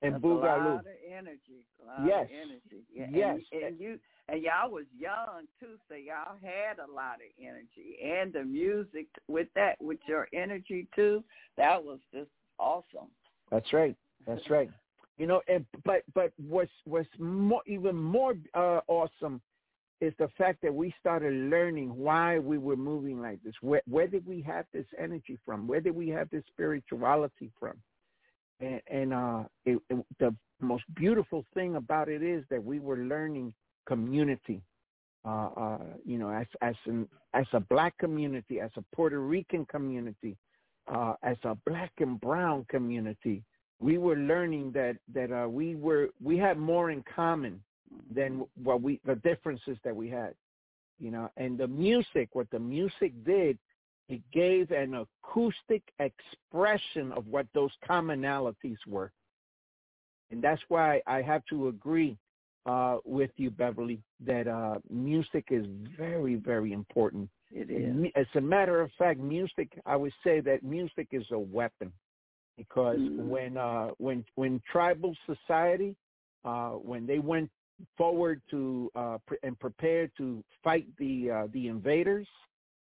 and That's boogaloo. A lot of energy. A lot yes. Of energy. Yeah. Yes. And, and you and y'all was young too, so y'all had a lot of energy and the music with that, with your energy too. That was just awesome. That's right. That's right. You know, and but but what's what's more even more uh, awesome is the fact that we started learning why we were moving like this. Where, where did we have this energy from? Where did we have this spirituality from? And, and uh, it, it, the most beautiful thing about it is that we were learning community. Uh, uh, you know, as as an as a black community, as a Puerto Rican community, uh, as a black and brown community, we were learning that that uh, we were we had more in common than what we the differences that we had you know? And the music what the music did it gave an acoustic expression of what those commonalities were. And that's why i have to agree uh, with you beverly that uh, music is very very important it is as a matter of fact music i would say that music is a weapon because mm. when uh, when when tribal society uh, when they went forward to uh, pre- and prepared to fight the uh, the invaders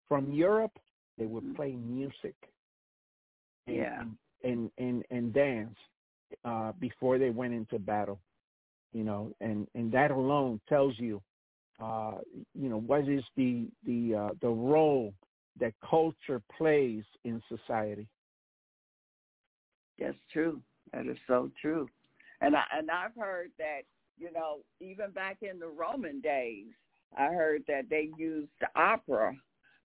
from Europe, they would mm-hmm. play music. And, yeah. And and and dance uh, before they went into battle. You know, and and that alone tells you, uh, you know, what is the the uh, the role that culture plays in society. That's true. That is so true. And I and I've heard that you know, even back in the Roman days, I heard that they used the opera.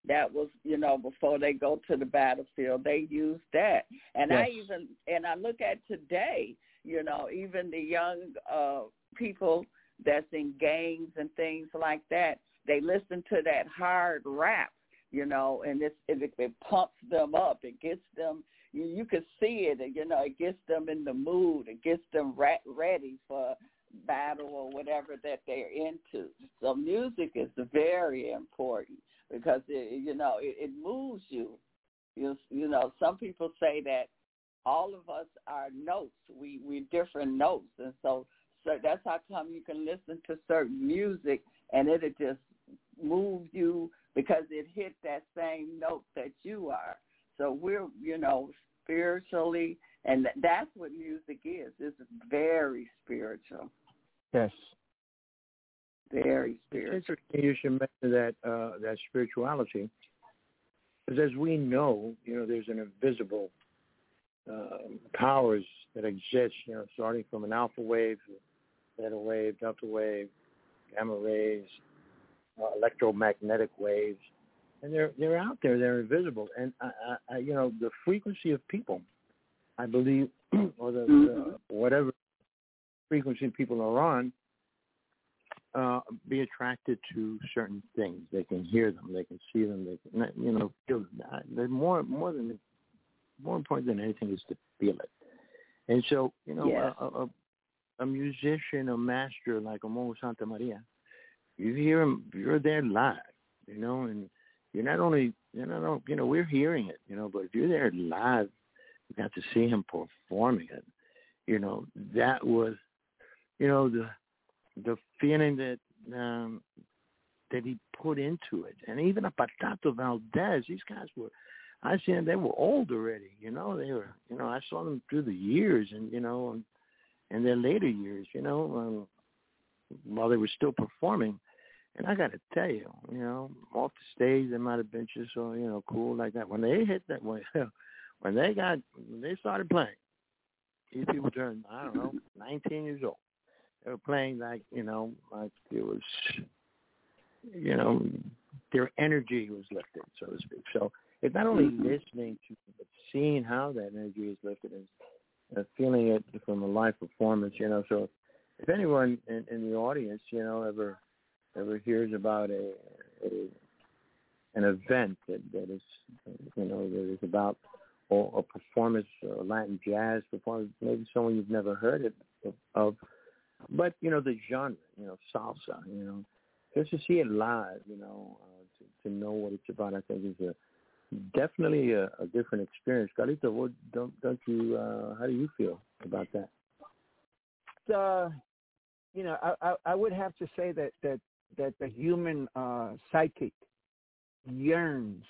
That was, you know, before they go to the battlefield, they used that. And yes. I even, and I look at today, you know, even the young uh, people that's in gangs and things like that, they listen to that hard rap, you know, and it's, it, it pumps them up. It gets them, you, you can see it, you know, it gets them in the mood. It gets them re- ready for battle or whatever that they're into. So music is very important because it, you know it, it moves you. You you know some people say that all of us are notes. We we're different notes, and so so that's how come you can listen to certain music and it'll just move you because it hit that same note that you are. So we're, you know, spiritually, and that's what music is. It's very spiritual. Yes. Very spiritual. You should mention that uh, that spirituality, because as we know, you know, there's an invisible uh, powers that exist. You know, starting from an alpha wave, beta wave, delta wave, gamma rays, uh, electromagnetic waves, and they're they're out there. They're invisible, and I, I, you know the frequency of people, I believe, or the, mm-hmm. the whatever frequency people are on, uh, be attracted to certain things. They can hear them, they can see them, they can, you know, feel. They're more more than more important than anything is to feel it. And so, you know, yes. a, a, a musician, a master like Mo Santamaria, you hear him, you're there live, you know, and you're not only, you know, you know, we're hearing it, you know, but if you're there live, you got to see him performing it. You know, that was, you know, the the feeling that um that he put into it, and even a Patato Valdez, these guys were. I seen they were old already, you know. They were, you know. I saw them through the years, and you know, and, and their later years, you know, um, while they were still performing. And I got to tell you, you know, off the stage they might have been just so you know cool like that. When they hit that, when when they got when they started playing, these people turned I don't know 19 years old. They were playing like you know like it was, you know, their energy was lifted, so to speak. So it's not only mm-hmm. listening to, but seeing how that energy is lifted and feeling it from a live performance. You know, so if anyone in, in the audience, you know, ever ever hears about a, a an event that that is you know that is about or a performance, a Latin jazz performance, maybe someone you've never heard it of, but you know the genre, you know salsa, you know, just to see it live, you know, uh, to, to know what it's about, I think is a definitely a, a different experience. Carlito, what don't don't you? Uh, how do you feel about that? Uh, you know, I, I I would have to say that that that the human uh, psychic yearns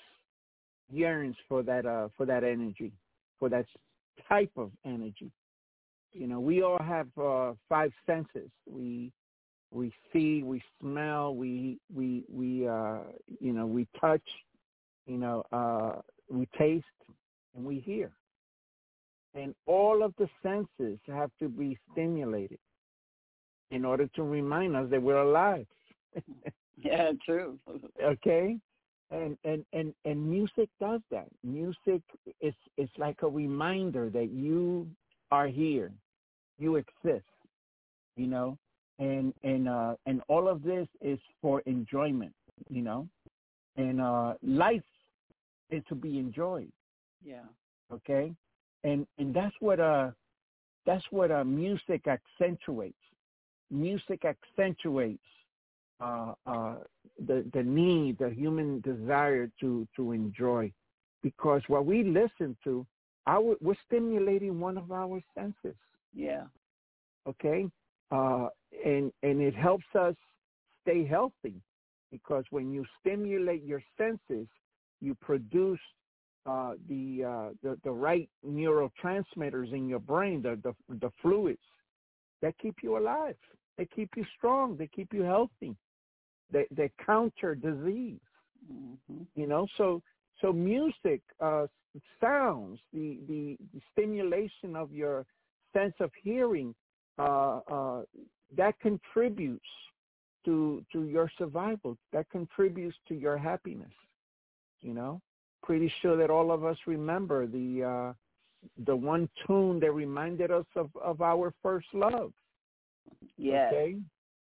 yearns for that uh, for that energy, for that type of energy. You know, we all have uh, five senses. We we see, we smell, we we we uh, you know we touch, you know uh, we taste, and we hear. And all of the senses have to be stimulated in order to remind us that we're alive. yeah, true. okay, and and and and music does that. Music is it's like a reminder that you are here, you exist. You know, and and uh and all of this is for enjoyment. You know, and uh life is to be enjoyed. Yeah. Okay, and and that's what uh that's what uh music accentuates. Music accentuates uh, uh, the the need, the human desire to to enjoy, because what we listen to, our we're stimulating one of our senses. Yeah. Okay. Uh, and and it helps us stay healthy, because when you stimulate your senses, you produce uh, the, uh, the the right neurotransmitters in your brain, the, the the fluids that keep you alive. They keep you strong. They keep you healthy. They they counter disease. Mm-hmm. You know, so so music uh, sounds the, the the stimulation of your sense of hearing uh, uh, that contributes to to your survival. That contributes to your happiness. You know, pretty sure that all of us remember the uh, the one tune that reminded us of, of our first love. Yes. Okay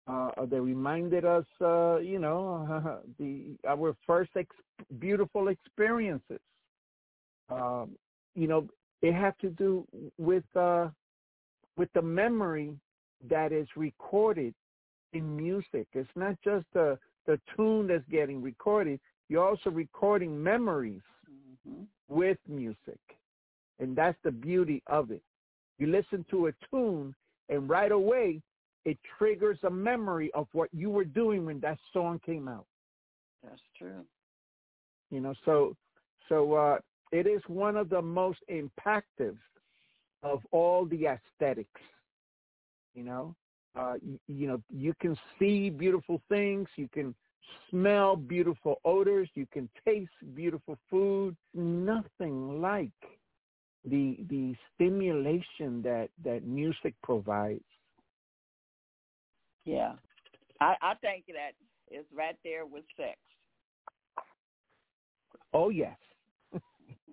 uh, they reminded us, uh, you know, the our first ex- beautiful experiences. Um, you know, it have to do with uh, with the memory that is recorded in music. It's not just the the tune that's getting recorded. You're also recording memories mm-hmm. with music, and that's the beauty of it. You listen to a tune, and right away it triggers a memory of what you were doing when that song came out. That's true. You know, so so uh, it is one of the most impactful of all the aesthetics. You know, uh, you, you know, you can see beautiful things. You can smell beautiful odors. You can taste beautiful food. Nothing like the the stimulation that that music provides. Yeah, I I think that is right there with sex. Oh yes.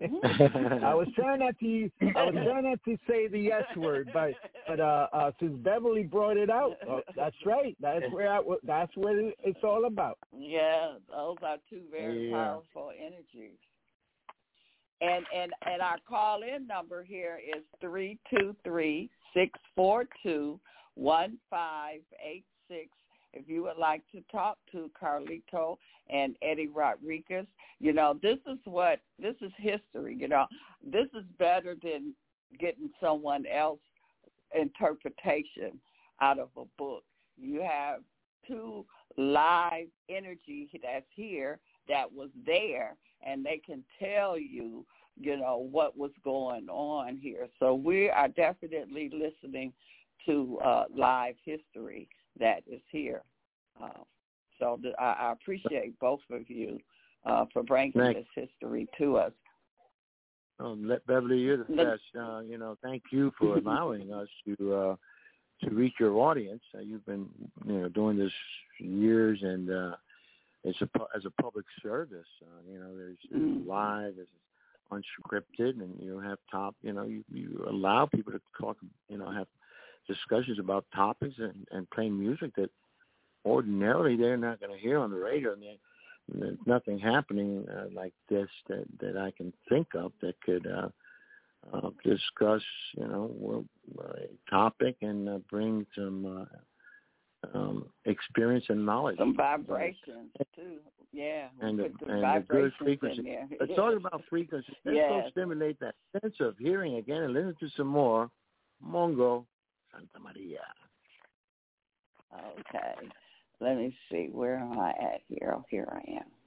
I was trying not to. I was trying not to say the yes word, but but uh, uh, since Beverly brought it out, uh, that's right. That's where I, that's what it's all about. Yeah, those are two very Yeah. powerful energies. And and and our call in number here is three two three six four two one five eight six. If you would like to talk to Carlito and Eddie Rodriguez, you know this is what this is history. You know this is better than getting someone else interpretation out of a book. You have two live energy that's here that was there and they can tell you you know what was going on here so we are definitely listening to uh live history that is here uh, so th- I, I appreciate both of you uh for bringing Thank- this history to us Um, Beverly, you're the best. Uh, you know, thank you for allowing us to uh, to reach your audience. Uh, you've been, you know, doing this years, and uh, it's a pu- as a public service. Uh, you know, there's, there's Mm. live, there's unscripted, and you have top. You know, you you allow people to talk. You know, have discussions about topics and, and play music that ordinarily they're not going to hear on the radio. And they, there's nothing happening uh, like this that that I can think of that could uh, uh, discuss, you know, a topic and uh, bring some uh, um, experience and knowledge. some vibrations too yeah And the- the and the good frequency. Let's talk about frequency. Let's go stimulate that sense of hearing again and listen to some more. Mongo, Santamaria. Okay. Let me see. Where am I at here? Oh, here I am.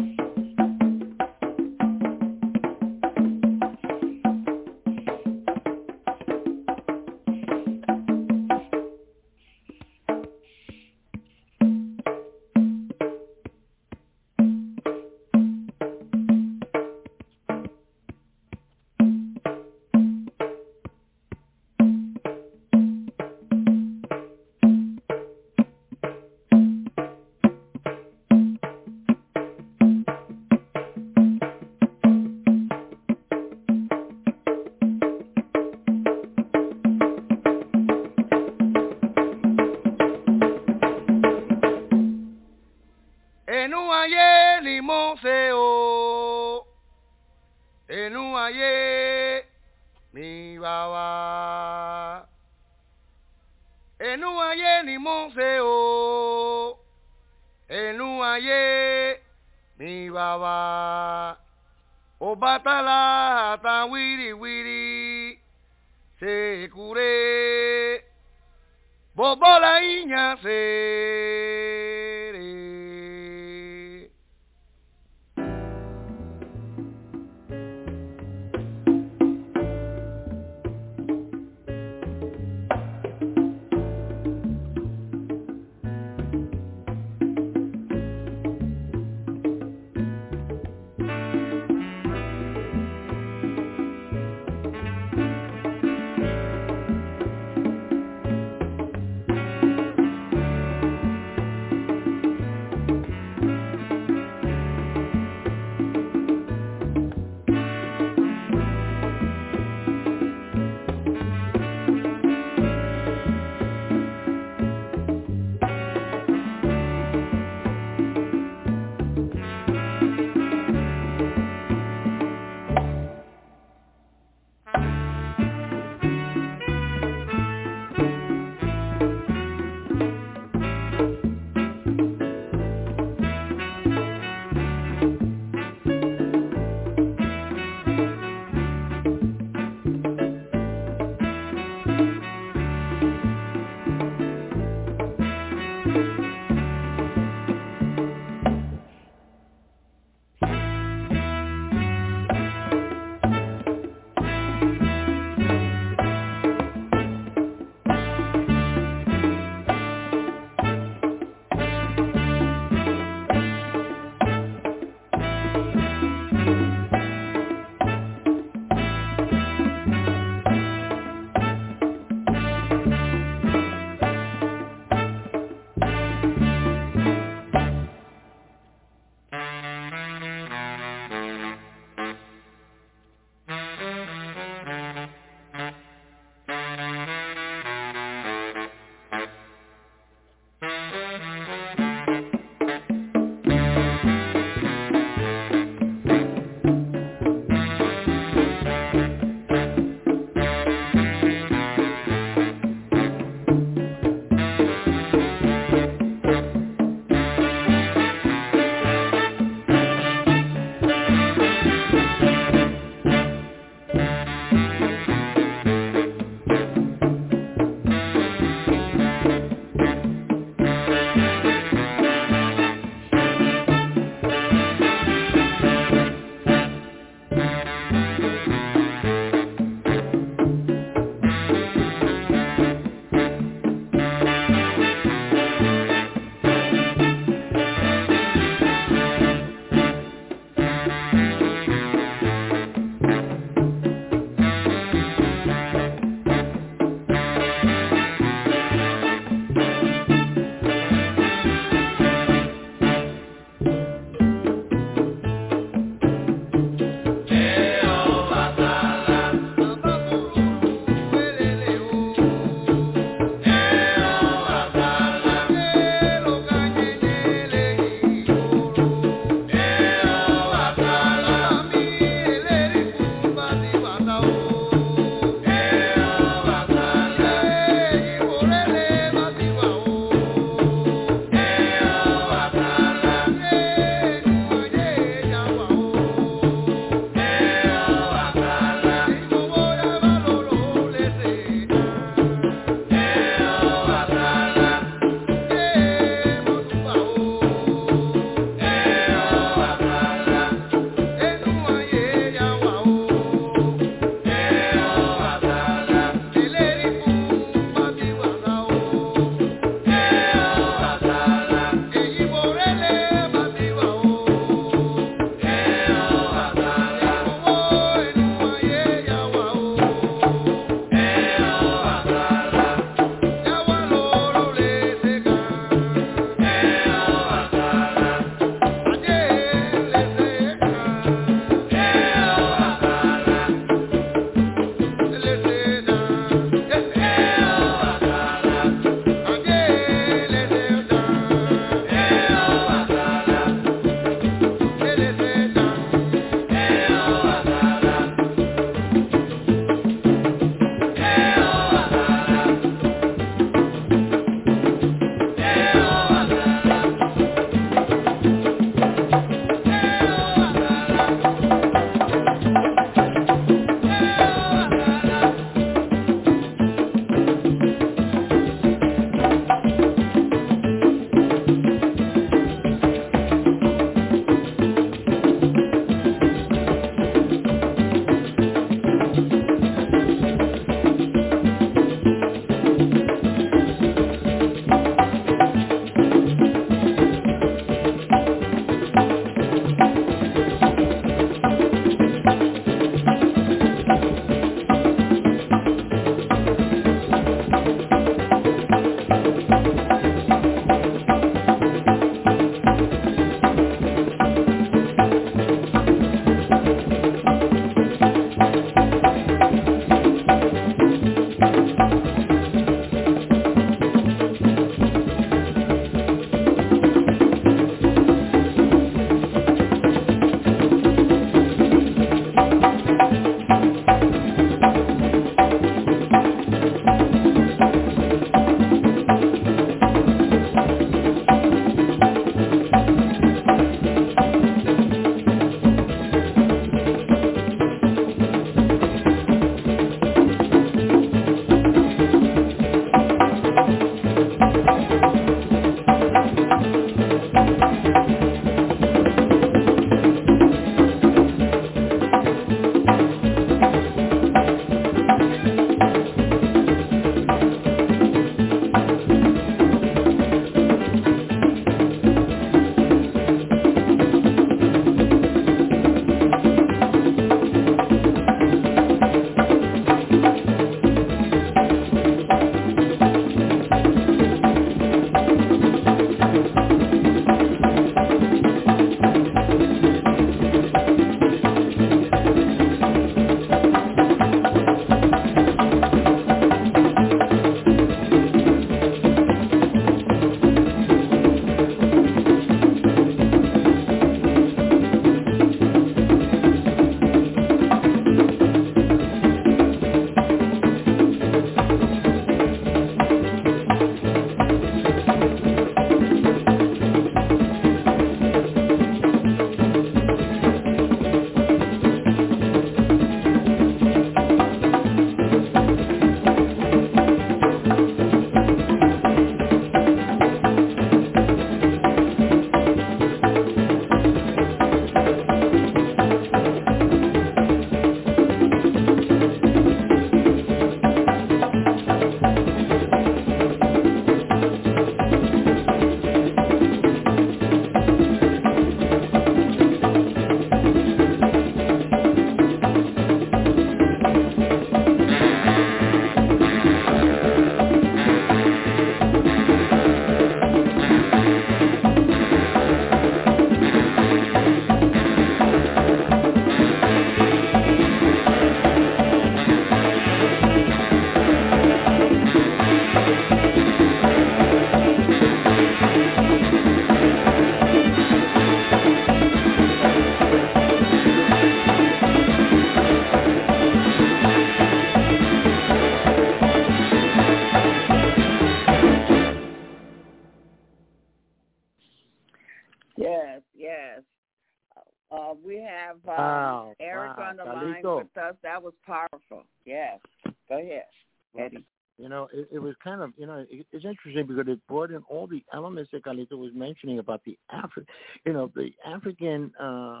Kind of, you know, it, it's interesting because it brought in all the elements that Carlito was mentioning about the Afri, you know, the African, uh,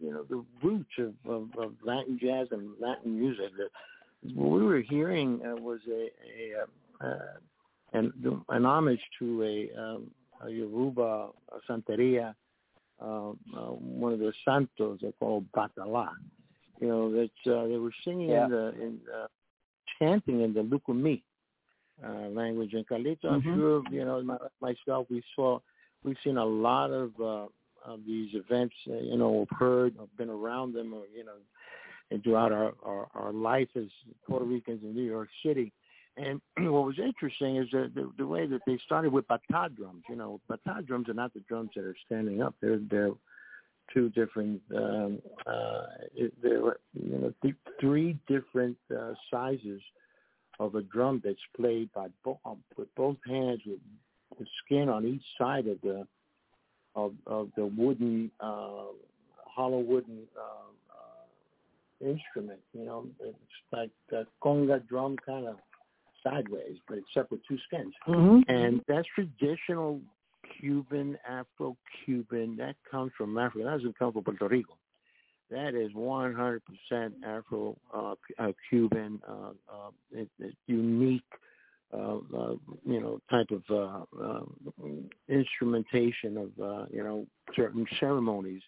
you know, the roots of, of, of Latin jazz and Latin music. The, what we were hearing uh, was a, a uh, uh, an, an homage to a, um, a Yoruba a Santeria, uh, uh, one of the santos they call Batala. You know, that uh, they were singing Yeah. in the in uh, chanting in the Lukumi uh, language. And Carlito, I'm Mhm. sure you know my, myself. We saw, we've seen a lot of uh, of these events. Uh, you know, heard, been around them, or you know, and throughout our, our our life as Puerto Ricans in New York City. And what was interesting is that the, the way that they started with bata drums. You know, bata drums are not the drums that are standing up. They're they're two different. Um, uh, there were you know th- three different uh, sizes of a drum that's played by both with both hands with the skin on each side of the of of the wooden uh, hollow wooden uh, uh, instrument. You know, it's like a conga drum kind of sideways, but except with two skins. Mm-hmm. And that's traditional Cuban, Afro-Cuban. That comes from Africa. That doesn't come from Puerto Rico. That is 100% Afro uh, uh, Cuban, uh, uh, unique, uh, uh, you know, type of uh, um, instrumentation of, uh, you know, certain ceremonies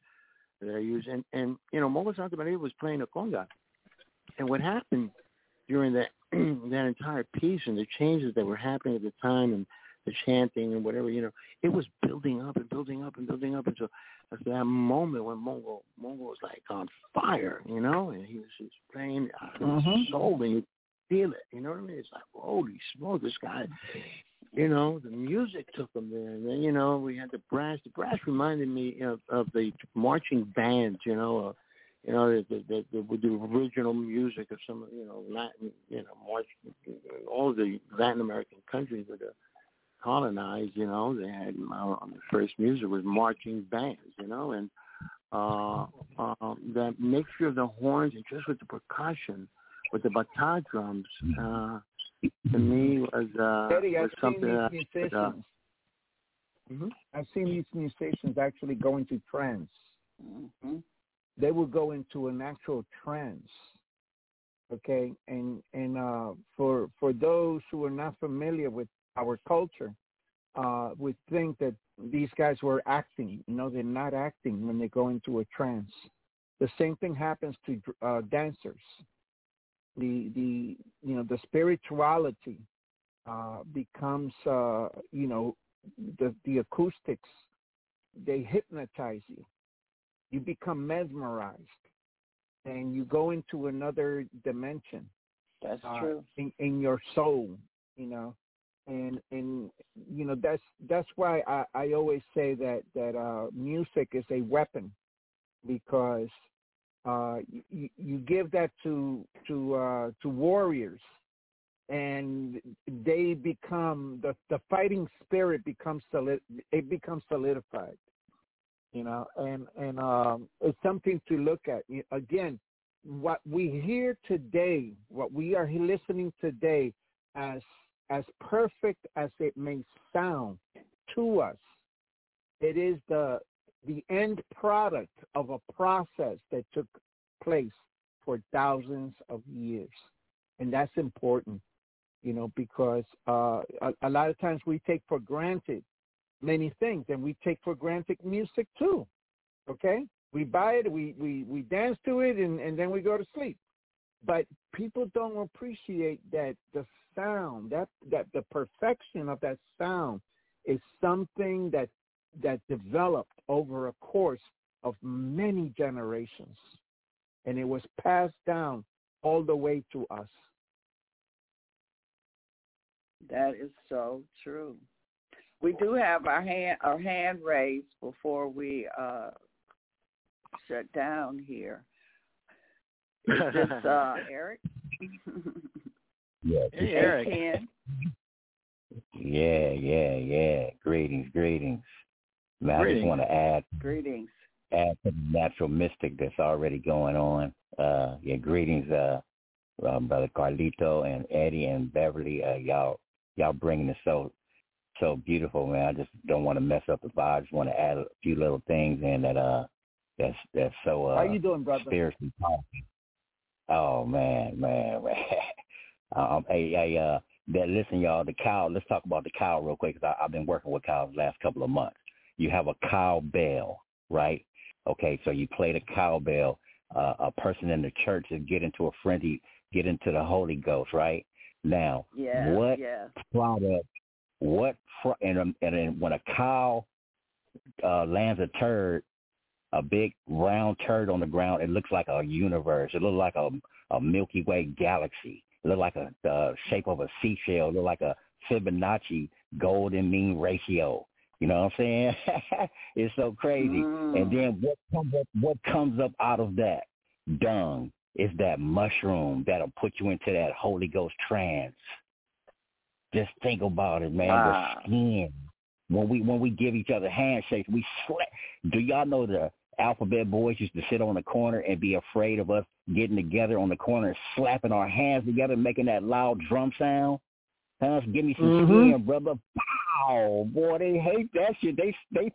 that are used. And, and you know, Mongo Santamaria was playing a conga. And what happened during that that entire piece and the changes that were happening at the time and the chanting and whatever, you know, it was building up and building up and building up until that moment when Mongo Mongo was like on fire, you know, and he was just playing out of his soul and you feel it, you know what I mean? It's like, holy smoke, this guy you know, the music took him there. And then, you know, we had the brass. The brass reminded me of, of the marching bands, you know, uh, you know, the, the, the, the, with the original music of some, you know, Latin, you know, march, all the Latin American countries that are colonized, you know, they had, uh, the first music was marching bands, you know, and, uh, uh, that mixture of the horns and just with the percussion, with the bata drums, uh, to me was, uh, Eddie, was I've seen something that, these that, uh, musicians. Mhm. I've seen these musicians actually go into trance. hmm They will go into an actual trance. Okay, and and uh, for for those who are not familiar with our culture, uh, would think that these guys were acting. No, they're not acting when they go into a trance. The same thing happens to uh, dancers. The the you know the spirituality uh, becomes uh, you know the the acoustics they hypnotize you. You become mesmerized, and you go into another dimension That's uh, true. in, in your soul, you know, and and you know that's that's why I, I always say that that uh, music is a weapon because uh, you, you give that to to uh, to warriors, and they become the the fighting spirit becomes solid it becomes solidified, you know, and and um, it's something to look at. Again what we hear today, what we are listening today, as as perfect as it may sound to us, it is the the end product of a process that took place for thousands of years, and that's important, you know, because uh, a, a lot of times we take for granted many things, and we take for granted music too. Okay, we buy it, we we we dance to it, and and then we go to sleep. But people don't appreciate that the sound, that that the perfection of that sound, is something that that developed over a course of many generations, and it was passed down all the way to us. That is so true. We do have our hand our hand raised before we uh shut down here. Is this uh Eric? Yeah. Hey, Eric. Yeah, yeah, yeah. Greetings, greetings. Man, I just want to add greetings. Add to the natural mystic that's already going on. Uh, yeah, greetings, uh, uh, brother Carlito and Eddie and Beverly. Uh, y'all, y'all bringing it so, so beautiful, man. I just don't want to mess up the vibe. I just want to add a few little things in that, uh, that's that's so. Uh, How you doing, brother? Spiritually powerful. Oh man, man, man. Um, hey, hey, uh, that listen, y'all. The cow. Let's talk about the cow real quick because I've been working with cows the last couple of months. You have a cowbell, right? Okay, so you play the cowbell. Uh, a person in the church is get into a frenzy, get into the Holy Ghost, right? Now, yeah, what yeah. product? What fr- and um, and then when a cow uh, lands a turd, a big round turd on the ground, it looks like a universe. It looks like a a Milky Way galaxy. It looks like a the shape of a seashell. It looks like a Fibonacci golden mean ratio. You know what I'm saying? it's so crazy. Mm. And then what comes up what comes up out of that? Dung. Is that mushroom that'll put you into that Holy Ghost trance. Just think about it, man. Wow. The skin. When we when we give each other handshakes, we slap. Do y'all know the alphabet boys used to sit on the corner and be afraid of us getting together on the corner and slapping our hands together, making that loud drum sound? Huh? Give me some Mhm. skin, brother. Pow! Boy, they hate that shit. They they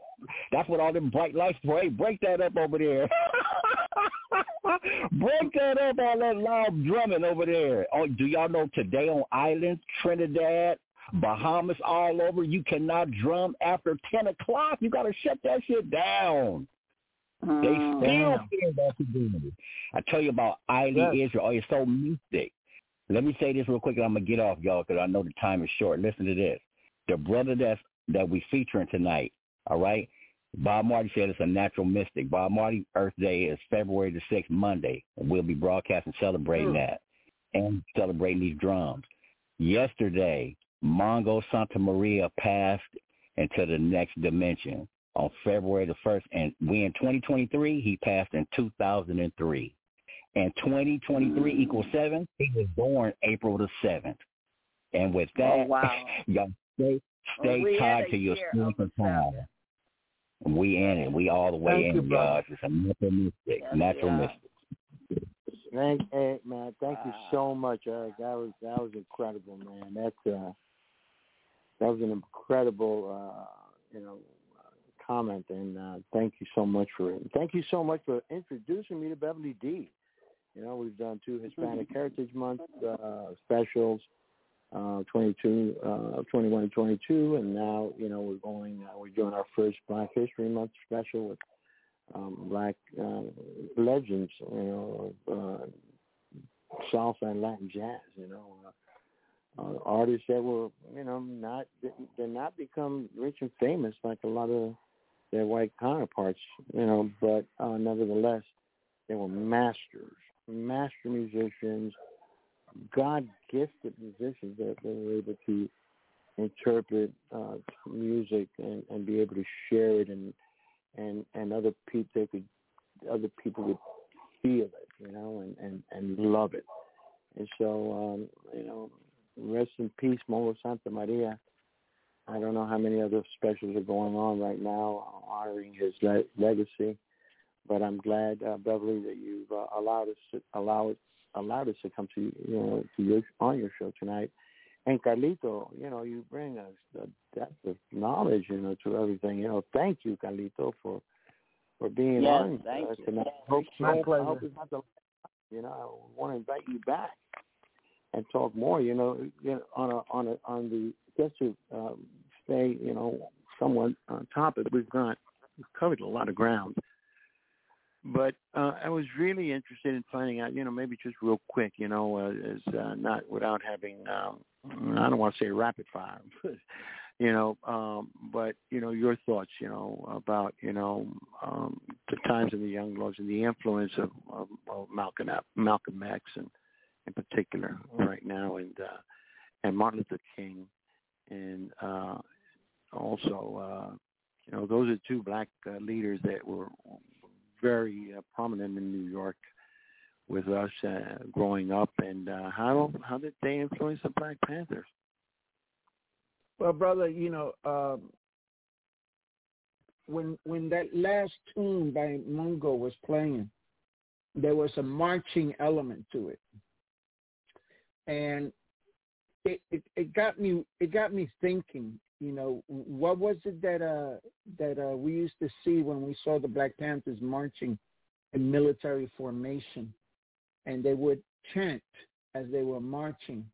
that's what all them bright lights for. Hey, break that up over there. break that up, all that loud drumming over there. Oh, do y'all know today on islands, Trinidad, Bahamas, all over, you cannot drum after ten o'clock. You gotta shut that shit down. They Mm. still Damn. fear that community. I tell you about Eileen Yes. Israel. Oh, it's so mystic. Let me say this real quick, and I'm gonna get off, y'all, because I know the time is short. Listen to this. The brother that's that we featuring tonight, all right. Bob Marley said it's a natural mystic. Bob Marley Earth Day is February the sixth, Monday, and we'll be broadcasting, celebrating Hmm. that, and celebrating these drums. Yesterday, Mongo Santamaria passed into the next dimension on February the 1st. And we in 2023, he passed in 2003. And 2023 Mm. equals seven. He was born April the 7th. And with Oh, that, wow. y'all stay, stay we tied to your year spiritual of power. We in it. We all the way Thank in, you, y'all. It's a natural mystic. Yes, natural yeah. mystic. Thank, hey, man, thank you so much, Eric. That was that was incredible, man. That's uh, that was an incredible, uh, you know, comment, and uh, thank you so much for it. Thank you so much for introducing me to Beverly D. You know, we've done two Hispanic Heritage Month uh, specials, uh, 22, uh, 21 and 22, and now, you know, we're going, uh, we're doing our first Black History Month special with um, black uh, legends, you know, uh, salsa and Latin jazz, you know, uh, uh, artists that were, you know, not they're not become rich and famous like a lot of their white counterparts, you know, but uh, nevertheless, they were masters, master musicians, God gifted musicians that they were able to interpret uh, music and, and be able to share it and and and other people they could other people would feel it, you know, and and and love it. And so, um, you know, rest in peace, Mongo Santamaria. I don't know how many other specials are going on right now honoring his le- legacy, but I'm glad, uh, Beverly, that you've uh, allowed us to allow it, allowed us to come to you know to your on your show tonight. And Carlito, you know, you bring us the depth of knowledge, you know, to everything. You know, thank you, Carlito, for for being Yes, on thank uh, you. tonight. Hope, My hope, I hope pleasure. it's not the you know, I want to invite you back and talk more. You know, you know on a on a on the just to um, stay, you know, somewhat on topic. We've got we've covered a lot of ground, but uh, I was really interested in finding out. You know, maybe just real quick. You know, uh, is uh, not without having. Um, I don't want to say rapid fire. but, You know, um, but you know your thoughts. You know about you know um, the times of the Young Lords and the influence of, of, of Malcolm Malcolm X and in particular right now, and uh, and Martin Luther King, and uh, also uh, you know those are two black uh, leaders that were very uh, prominent in New York with us uh, growing up, and uh, how how did they influence the Black Panthers? Well, brother, you know, um, when when that last tune by Mongo was playing, there was a marching element to it, and it, it got me it got me thinking. You know, what was it that uh that uh we used to see when we saw the Black Panthers marching in military formation, and they would chant as they were marching.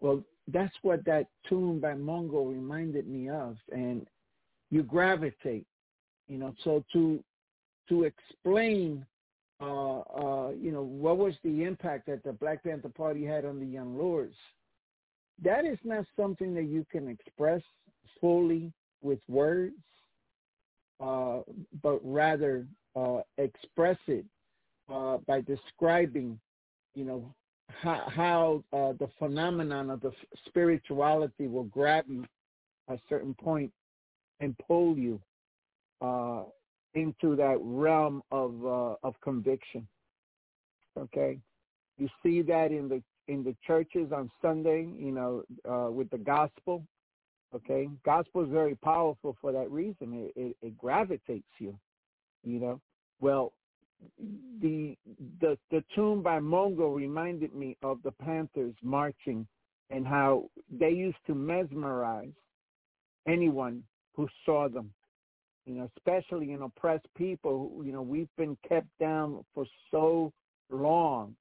Well, that's what that tune by Mongo reminded me of, and you gravitate, you know. So to to explain, uh, uh, you know, what was the impact that the Black Panther Party had on the Young Lords, that is not something that you can express fully with words, uh, but rather uh, express it uh, by describing, you know, how, how uh, the phenomenon of the spirituality will grab you at a certain point and pull you uh, into that realm of uh, of conviction. Okay, you see that in the in the churches on Sunday, you know, uh, with the gospel. Okay, gospel is very powerful for that reason. It, it, it gravitates you. You know, well, the the the tune by Mongo reminded me of the Panthers marching and how they used to mesmerize anyone who saw them. You know, especially in oppressed people. Who, you know, we've been kept down for so long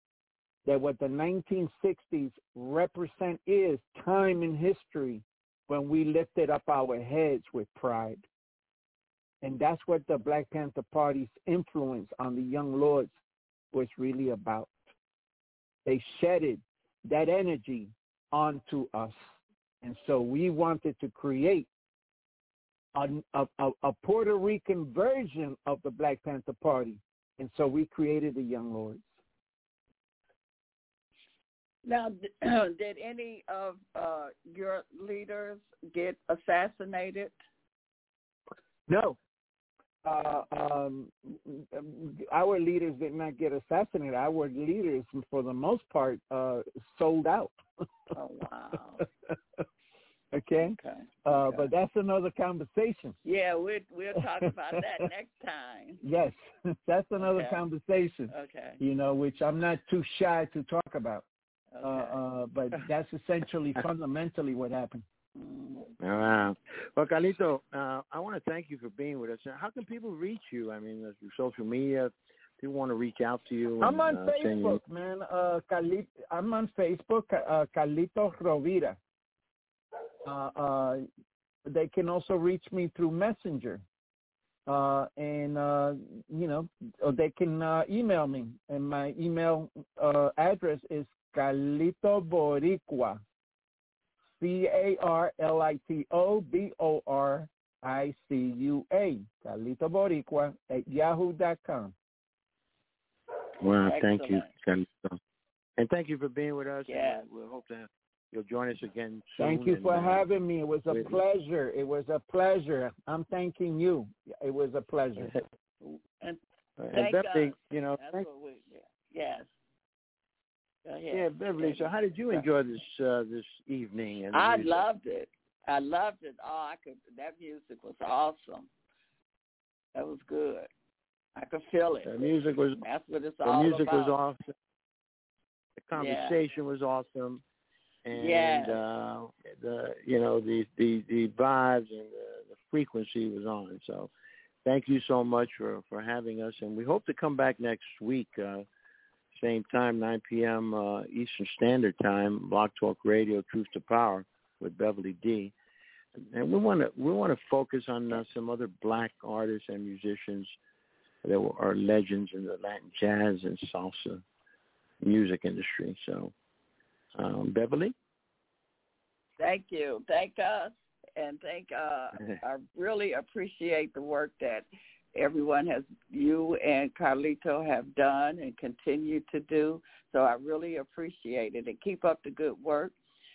that what the 1960s represent is time in history when we lifted up our heads with pride. And that's what the Black Panther Party's influence on the young lords was really about. They shedded that energy onto us. And so we wanted to create a, a, a, Puerto Rican version of the Black Panther Party. And so we created the Young Lords. Now, did any of uh, your leaders get assassinated? No, uh, um, our leaders did not get assassinated. Our leaders, for the most part, uh, sold out. oh wow. okay. Okay. Uh, okay. But that's another conversation. Yeah, we'll we'll talk about that next time. Yes, that's another okay. conversation. Okay. You know, which I'm not too shy to talk about. Okay. Uh, uh, but that's essentially fundamentally what happened. Well, Carlito, uh, I want to thank you for being with us. How can people reach you? I mean, through social media, people want to reach out to you. I'm on uh, Facebook, you... man. Uh, Carlito, I'm on Facebook, uh, Carlito Rovira. Uh, uh, they can also reach me through Messenger. Uh, and, uh, you know, they can uh, email me. And my email uh, address is Carlito Boricua C A R L I T O B O R I C U A, Carlito Boricua at yahoo.com. Well, thank you, Carlito. And thank you for being with us. Yes. We we'll hope that you'll join us again soon. Thank you for uh, having me. It was a pleasure. It was a pleasure. I'm thanking you. It was a pleasure. And and Thank Beverly, us. you know, that's thank, what we. Yes. Yeah, Beverly. So, how did you enjoy this uh, this evening? And I music? loved it. I loved it. Oh, I could. That music was awesome. That was good. I could feel it. The music was That's what it's all about. the music about. was awesome. The conversation was awesome, and Yes. uh, the you know the the the vibes and the, the frequency was on. So, thank you so much for for having us, and we hope to come back next week. Uh, same time, 9 p.m. Uh, Eastern Standard Time, Blog Talk Radio, Truth to Power, with Beverly D. And we want to we want to focus on uh, some other black artists and musicians that were, are legends in the Latin jazz and salsa music industry. So, um, Beverly, Thank you. Thank us, and thank. Uh, I really appreciate the work that everyone has, you and Carlito have done and continue to do. So I really appreciate it, and keep up the good work.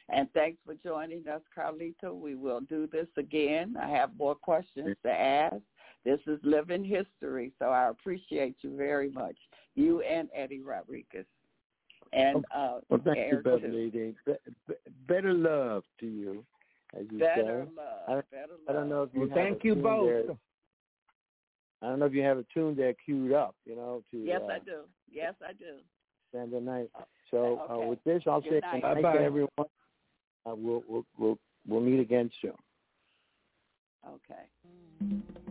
And thanks for joining us, Carlito. We will do this again. I have more questions to ask. This is living history, so I appreciate you very much, you and Eddie Rodriguez. And uh, well, thank you, Eric, too. Beverly. Be- be- better love to you, as you Better say. love. I- better love. I don't know if you Well, have thank a you both. there. I don't know if you have a tune there queued up, you know, to Yes, uh, I do. Yes, I do. spend the night. So uh, with this, I'll Good say night. good Bye-bye. to everyone. Uh, we'll, we'll we'll we'll meet again soon. Okay.